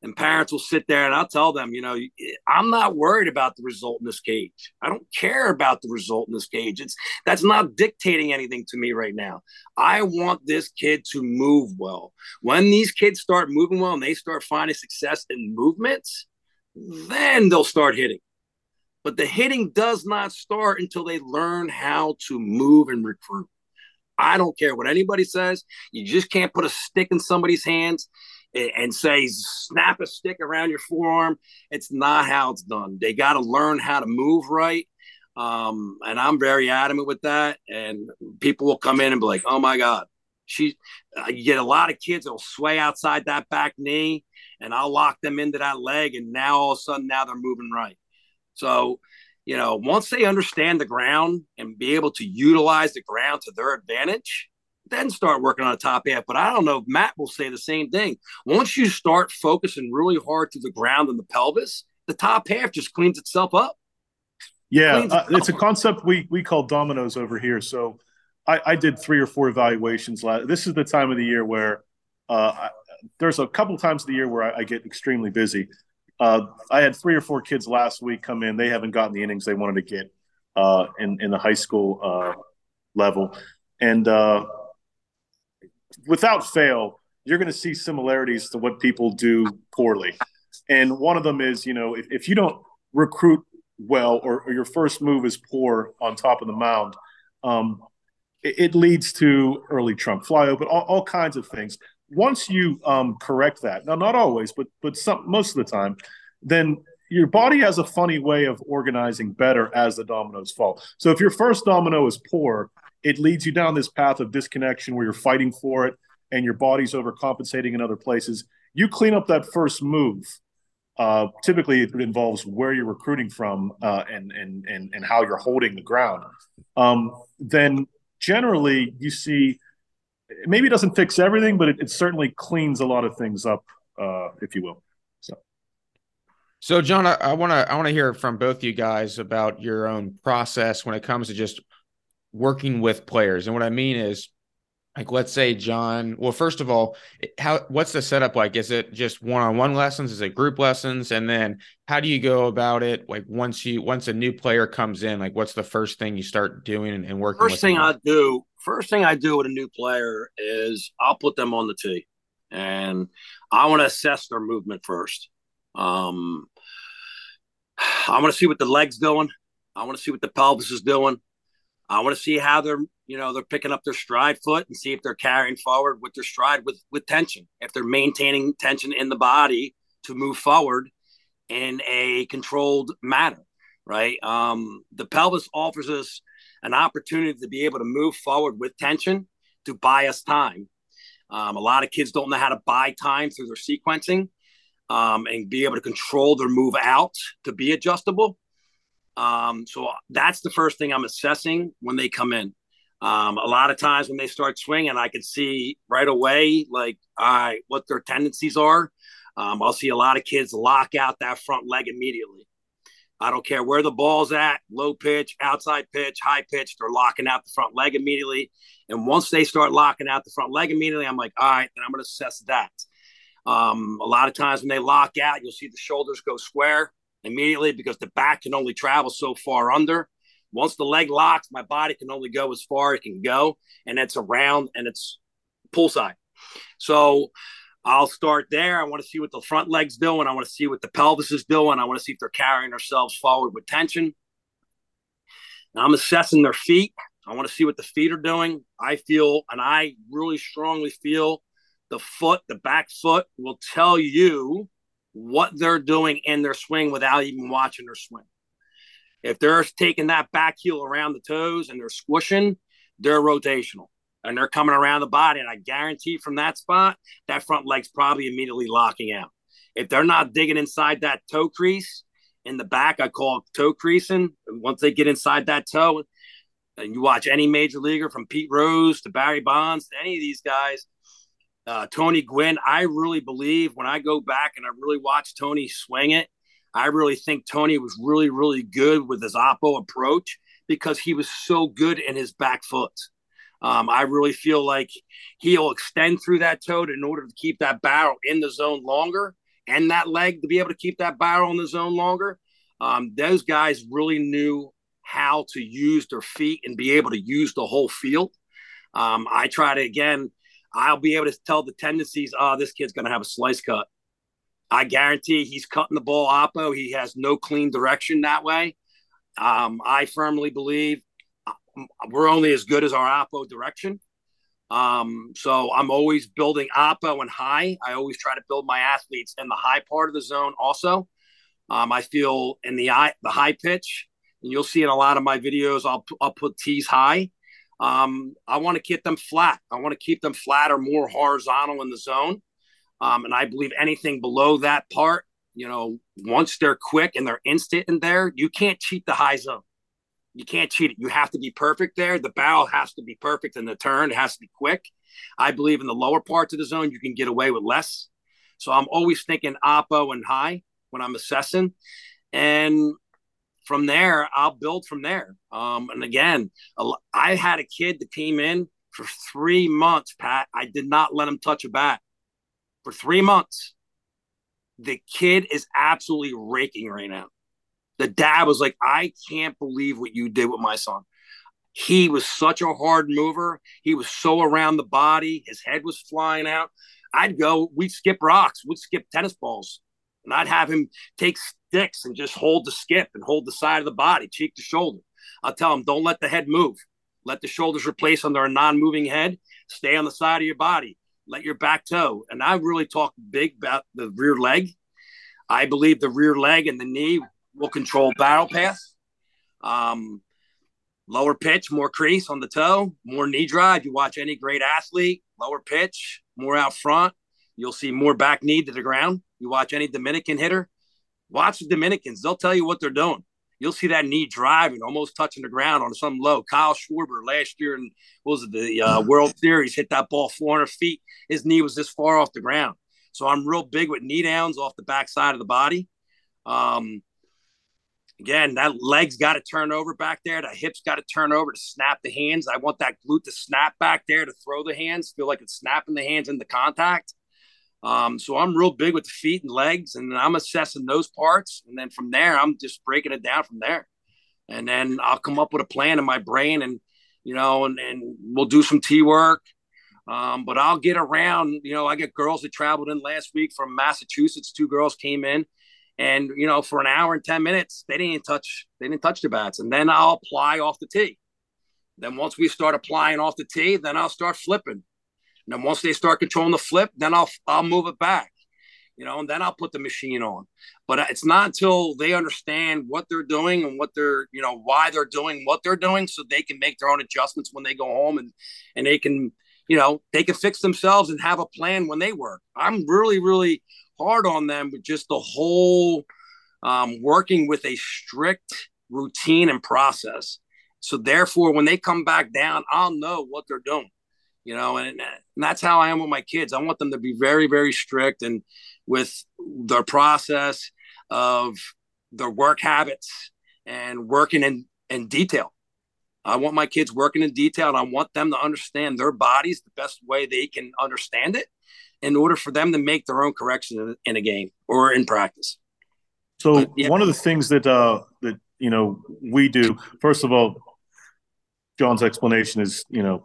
and parents will sit there and I'll tell them, you know, eh, I'm not worried about the result in this cage. I don't care about the result in this cage. It's that's not dictating anything to me right now. I want this kid to move well. When these kids start moving well and they start finding success in movements, then they'll start hitting. But the hitting does not start until they learn how to move and recruit. I don't care what anybody says. You just can't put a stick in somebody's hands and say snap a stick around your forearm. It's not how it's done. They got to learn how to move right. Um, and I'm very adamant with that. And people will come in and be like, "Oh my God, she." Uh, you get a lot of kids that'll sway outside that back knee, and I'll lock them into that leg, and now all of a sudden now they're moving right. So, you know, once they understand the ground and be able to utilize the ground to their advantage, then start working on a top half. But I don't know if Matt will say the same thing. Once you start focusing really hard to the ground and the pelvis, the top half just cleans itself up. Yeah, uh, it's a concept we we call dominoes over here. So I, I did three or four evaluations. Last, this is the time of the year where uh, I, there's a couple times of the year where I, I get extremely busy. Uh, I had three or four kids last week come in. They haven't gotten the innings they wanted to get uh, in in the high school uh, level, and uh, without fail, you're going to see similarities to what people do poorly. And one of them is, you know, if, if you don't recruit well or, or, your first move is poor on top of the mound, um, it, it, leads to early trunk fly but all, all kinds of things. Once you um, correct that, now not always, but but some most of the time, then your body has a funny way of organizing better as the dominoes fall. So if your first domino is poor, it leads you down this path of disconnection where you're fighting for it and your body's overcompensating in other places. You clean up that first move. Uh, typically, it involves where you're recruiting from uh, and, and and and how you're holding the ground. Um, then generally, you see maybe it doesn't fix everything, but it, it certainly cleans a lot of things up, uh, if you will. So. So, John, I want to I want to hear from both you guys about your own process when it comes to just working with players. And what I mean is, like, let's say John. Well, first of all, how what's the setup like? Is it just one-on-one lessons? Is it group lessons? And then how do you go about it? Like once you once a new player comes in, like what's the first thing you start doing and, and working? First thing? I do, first thing I do with a new player is I'll put them on the tee, and I want to assess their movement first. Um, I want to see what the legs doing. I want to see what the pelvis is doing. I want to see how they're, you know, they're picking up their stride foot and see if they're carrying forward with their stride with with tension. If they're maintaining tension in the body to move forward in a controlled manner, right? Um, the pelvis offers us an opportunity to be able to move forward with tension to buy us time. Um, a lot of kids don't know how to buy time through their sequencing. um, and be able to control their move out to be adjustable. Um, so that's the first thing I'm assessing when they come in. Um, a lot of times when they start swinging, I can see right away, like, all right, what their tendencies are. Um, I'll see a lot of kids lock out that front leg immediately. I don't care where the ball's at, low pitch, outside pitch, high pitch, they're locking out the front leg immediately. And once they start locking out the front leg immediately, I'm like, all right, then I'm going to assess that. Um, a lot of times when they lock out, you'll see the shoulders go square immediately because the back can only travel so far under. Once the leg locks, my body can only go as far it can go, and it's around and it's pull side. So I'll start there. I want to see what the front leg's doing. I want to see what the pelvis is doing. I want to see if they're carrying themselves forward with tension. Now I'm assessing their feet. I want to see what the feet are doing. I feel, and I really strongly feel the foot, the back foot will tell you what they're doing in their swing without even watching their swing. If they're taking that back heel around the toes and they're squishing, they're rotational and they're coming around the body. And I guarantee from that spot, that front leg's probably immediately locking out. If they're not digging inside that toe crease in the back, I call toe creasing. Once they get inside that toe, and you watch any major leaguer from Pete Rose to Barry Bonds to any of these guys, uh, Tony Gwynn, I really believe when I go back and I really watch Tony swing it, I really think Tony was really, really good with his oppo approach because he was so good in his back foot. Um, I really feel like he'll extend through that toe in order to keep that barrel in the zone longer and that leg to be able to keep that barrel in the zone longer. Um, those guys really knew how to use their feet and be able to use the whole field. Um, I try to, again, I'll be able to tell the tendencies, oh, this kid's going to have a slice cut. I guarantee he's cutting the ball oppo. He has no clean direction that way. Um, I firmly believe we're only as good as our oppo direction. Um, so I'm always building oppo and high. I always try to build my athletes in the high part of the zone. Also, um, I feel in the eye, the high pitch, and you'll see in a lot of my videos, I'll I'll put tees high. Um, I want to keep them flat. I want to keep them flat or more horizontal in the zone. Um, and I believe anything below that part, you know, once they're quick and they're instant in there, you can't cheat the high zone. You can't cheat it. You have to be perfect there. The barrel has to be perfect and the turn. It has to be quick. I believe in the lower parts of the zone, you can get away with less. So I'm always thinking oppo and high when I'm assessing. And from there, I'll build from there. Um, and again, I had a kid that came in for three months, Pat. I did not let him touch a bat for three months. The kid is absolutely raking right now the dad was like, I can't believe what you did with my son. He was such a hard mover. He was so around the body. His head was flying out. I'd go, we'd skip rocks, we'd skip tennis balls. And I'd have him take sticks and just hold the skip and hold the side of the body, cheek to shoulder. I'll tell him, don't let the head move. Let the shoulders replace under a non moving head. Stay on the side of your body. Let your back toe. And I really talk big about the rear leg. I believe the rear leg and the knee will control barrel pass. Um, lower pitch, more crease on the toe, more knee drive. You watch any great athlete, lower pitch, more out front. You'll see more back knee to the ground. You watch any Dominican hitter, watch the Dominicans. They'll tell you what they're doing. You'll see that knee driving, almost touching the ground on some low. Kyle Schwarber last year in was it the uh, World Series hit that ball 400 feet. His knee was this far off the ground. So I'm real big with knee downs off the backside of the body. Um, Again, that leg's got to turn over back there. The hips got to turn over to snap the hands. I want that glute to snap back there to throw the hands, feel like it's snapping the hands into contact. Um, so I'm real big with the feet and legs, and I'm assessing those parts. And then from there, I'm just breaking it down from there. And then I'll come up with a plan in my brain, and you know, and, and we'll do some T work. Um, but I'll get around. You know, I get girls that traveled in last week from Massachusetts. Two girls came in and you know, for an hour and 10 minutes, they didn't touch, they didn't touch the bats. And then I'll apply off the tee. Then once we start applying off the tee, then I'll start flipping. And then once they start controlling the flip, then I'll I'll move it back. You know, and then I'll put the machine on. But it's not until they understand what they're doing and what they're, you know, why they're doing what they're doing, so they can make their own adjustments when they go home and and they can, you know, they can fix themselves and have a plan when they work. I'm really, really hard on them with just the whole um, working with a strict routine and process. So therefore, when they come back down, I'll know what they're doing. You know, and, and that's how I am with my kids. I want them to be very, very strict and with their process of their work habits and working in, in detail. I want my kids working in detail and I want them to understand their bodies the best way they can understand it in order for them to make their own correction in a game or in practice. So but, yeah. one of the things that uh, that you know we do, first of all, John's explanation is you know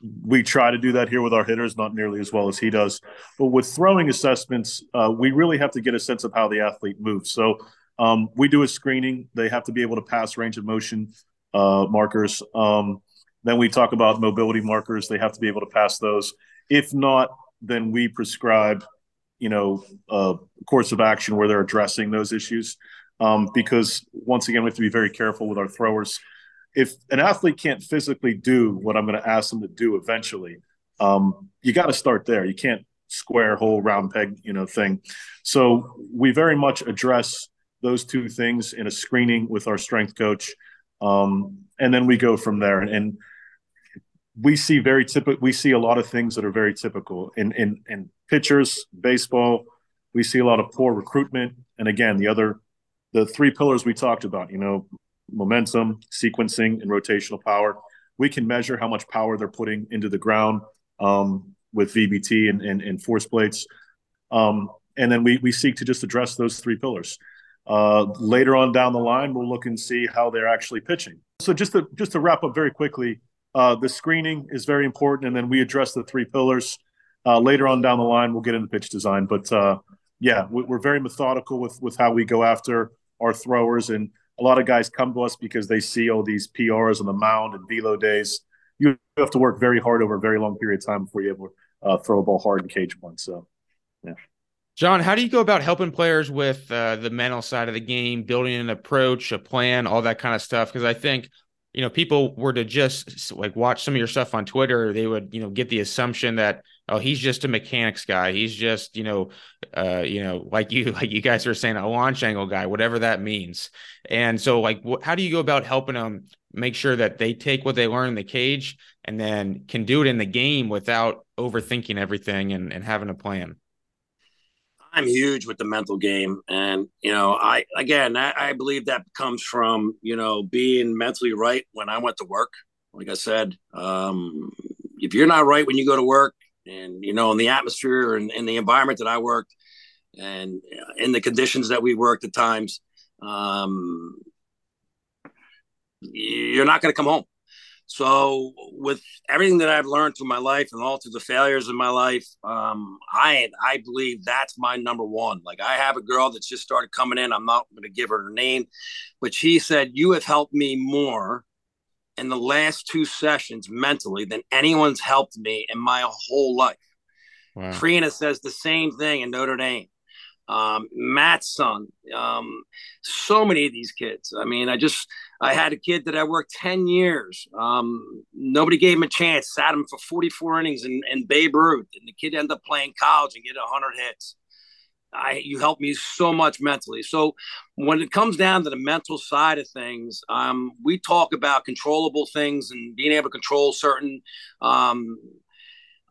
we try to do that here with our hitters, not nearly as well as he does. But with throwing assessments, uh, we really have to get a sense of how the athlete moves. So um, we do a screening; they have to be able to pass range of motion uh, markers. Um, then we talk about mobility markers; they have to be able to pass those. If not, then we prescribe, you know, a course of action where they're addressing those issues. Um, because once again, we have to be very careful with our throwers. If an athlete can't physically do what I'm going to ask them to do eventually, um, you got to start there. You can't square hole round peg, you know, thing. So we very much address those two things in a screening with our strength coach, um, and then we go from there. And we see very typical. We see a lot of things that are very typical in in in pitchers, baseball. We see a lot of poor recruitment, and again, the other, the three pillars we talked about. You know, momentum, sequencing, and rotational power. We can measure how much power they're putting into the ground um, with VBT and, and, and force plates, um, and then we we seek to just address those three pillars. Uh, later on down the line, we'll look and see how they're actually pitching. So just to just to wrap up very quickly, uh, the screening is very important, and then we address the three pillars. Uh, later on down the line, we'll get into pitch design, but uh, yeah, we're very methodical with with how we go after our throwers, and a lot of guys come to us because they see all these PRs on the mound and velo days. You have to work very hard over a very long period of time before you're able to uh, throw a ball hard and cage one. So, yeah. John, how do you go about helping players with uh, the mental side of the game, building an approach, a plan, all that kind of stuff? Because I think you know, people were to just like watch some of your stuff on Twitter, they would, you know, get the assumption that oh, he's just a mechanics guy. He's just, you know, uh, you know, like you, like you guys are saying, a launch angle guy, whatever that means. And so, like, wh- how do you go about helping them make sure that they take what they learn in the cage and then can do it in the game without overthinking everything and, and having a plan? I'm huge with the mental game, and you know, I again, I, I, believe that comes from you know being mentally right when I went to work. Like I said, um, if you're not right when you go to work, and you know, in the atmosphere and in the environment that I worked, and in the conditions that we worked at times, um, you're not going to come home. So, with everything that I've learned through my life and all through the failures in my life, um, I I believe that's my number one. Like I have a girl that's just started coming in. I'm not going to give her her name, but she said you have helped me more in the last two sessions mentally than anyone's helped me in my whole life. Wow. Says the same thing in Notre Dame um, Matt's son, um, so many of these kids. I mean, I just I had a kid that I worked ten years. Um, nobody gave him a chance. Sat him for forty four innings in, in Babe Ruth, and the kid ended up playing college and getting hundred hits. I you helped me so much mentally. So when it comes down to the mental side of things, um, we talk about controllable things and being able to control certain um,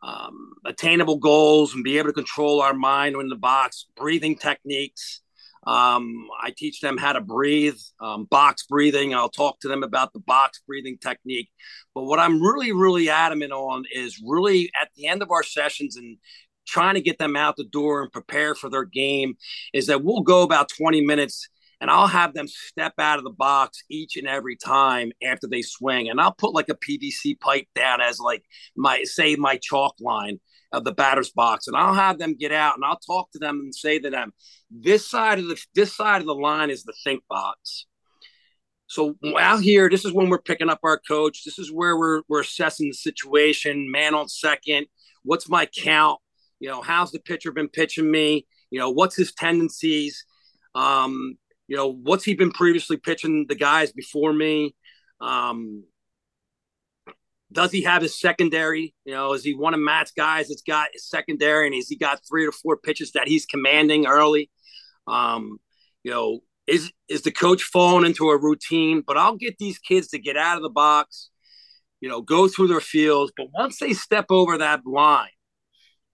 um, attainable goals and be able to control our mind in the box, breathing techniques. Um, I teach them how to breathe, um, box breathing. I'll talk to them about the box breathing technique. But what I'm really, really adamant on is really at the end of our sessions and trying to get them out the door and prepare for their game is that we'll go about 20 minutes and I'll have them step out of the box each and every time after they swing. And I'll put like a PVC pipe down as like my say my chalk line of the batter's box. And I'll have them get out and I'll talk to them and say to them, this side of the this side of the line is the think box. So out here, this is when we're picking up our coach. This is where we're we're assessing the situation, man on second. What's my count? You know, how's the pitcher been pitching me? You know, what's his tendencies? Um, you know, what's he been previously pitching the guys before me? Um, does he have his secondary? You know, is he one of Matt's guys that's got his secondary, and has he got three or four pitches that he's commanding early? Um, you know, is is the coach falling into a routine? But I'll get these kids to get out of the box, you know, go through their fields. But once they step over that line,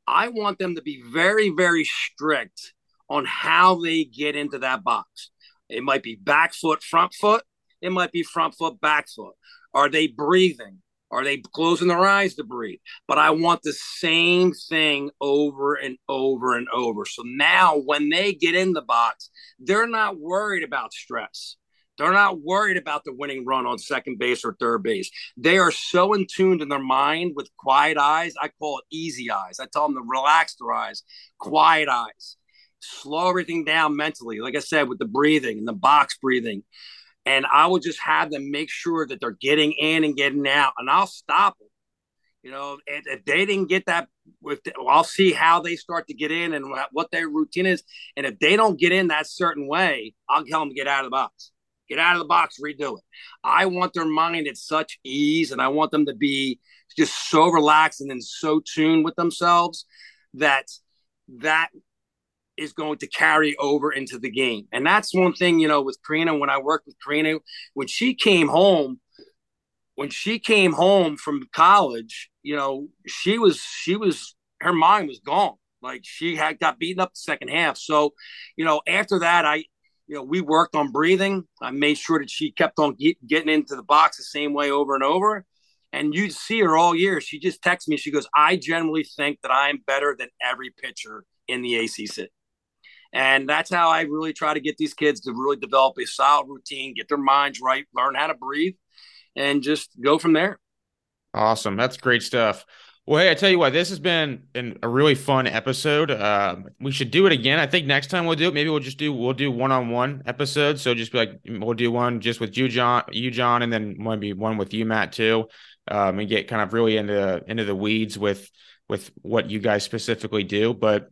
I want them to be very, very strict on how they get into that box. It might be back foot, front foot. It might be front foot, back foot. Are they breathing? Are they closing their eyes to breathe? But I want the same thing over and over and over. So now when they get in the box, they're not worried about stress. They're not worried about the winning run on second base or third base. They are so in tuned in their mind with quiet eyes. I call it easy eyes. I tell them to relax their eyes, quiet eyes, slow everything down mentally. Like I said, with the breathing and the box breathing and I will just have them make sure that they're getting in and getting out, and I'll stop them. You know, if, if they didn't get that, well, I'll see how they start to get in and what their routine is, and if they don't get in that certain way, I'll tell them to get out of the box. Get out of the box, redo it. I want their mind at such ease, and I want them to be just so relaxed and then so tuned with themselves that that is going to carry over into the game. And that's one thing, you know, with Karina, when I worked with Karina, when she came home, when she came home from college, you know, she was, she was, her mind was gone. Like she had got beaten up the second half. So, you know, after that, I, you know, we worked on breathing. I made sure that she kept on get, getting into the box the same way over and over. And you'd see her all year. She just texts me. She goes, I generally think that I'm better than every pitcher in the ACC. And that's how I really try to get these kids to really develop a solid routine, get their minds right, learn how to breathe, and just go from there. Awesome. That's great stuff. Well, hey, I tell you what, this has been an, a really fun episode. Uh, we should do it again. I think next time we'll do it. Maybe we'll just do we'll do one on one episodes. So just be like we'll do one just with you, John, you, John, and then maybe one with you, Matt, too, um, and get kind of really into into the weeds with with what you guys specifically do. But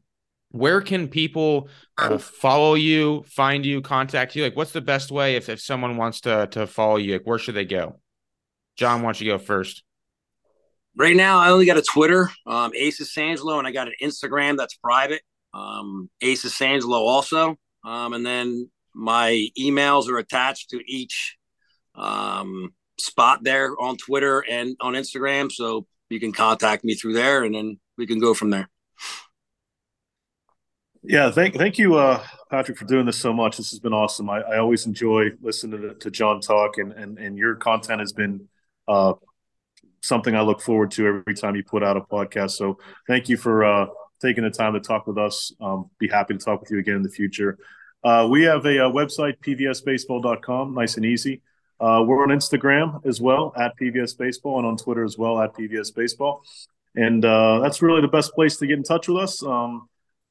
where can people uh, follow you, find you, contact you? Like, what's the best way if, if someone wants to to follow you? Like, where should they go? John, why don't you go first? Right now, I only got a Twitter, um, Aces Sangillo, and I got an Instagram that's private, um, Aces Sangillo also. Um, and then my emails are attached to each um, spot there on Twitter and on Instagram. So you can contact me through there, and then we can go from there. Yeah, thank thank you, uh, Patrick, for doing this so much. This has been awesome. I, I always enjoy listening to, to, John talk, and, and and your content has been uh, something I look forward to every time you put out a podcast. So thank you for uh, taking the time to talk with us. Um, be happy to talk with you again in the future. Uh, we have a, a, uh, website, pvsbaseball.com, nice and easy. Uh, we're on Instagram as well at PVS Baseball and on Twitter as well at PVS Baseball. And uh, that's really the best place to get in touch with us. Um,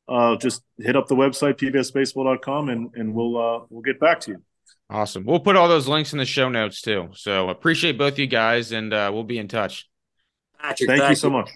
uh, just hit up the website pvsbaseball.com and and we'll we'll get back to you. Awesome. We'll put all those links in the show notes too. So appreciate both you guys, and uh, we'll be in touch. Patrick, thank, thank you so much.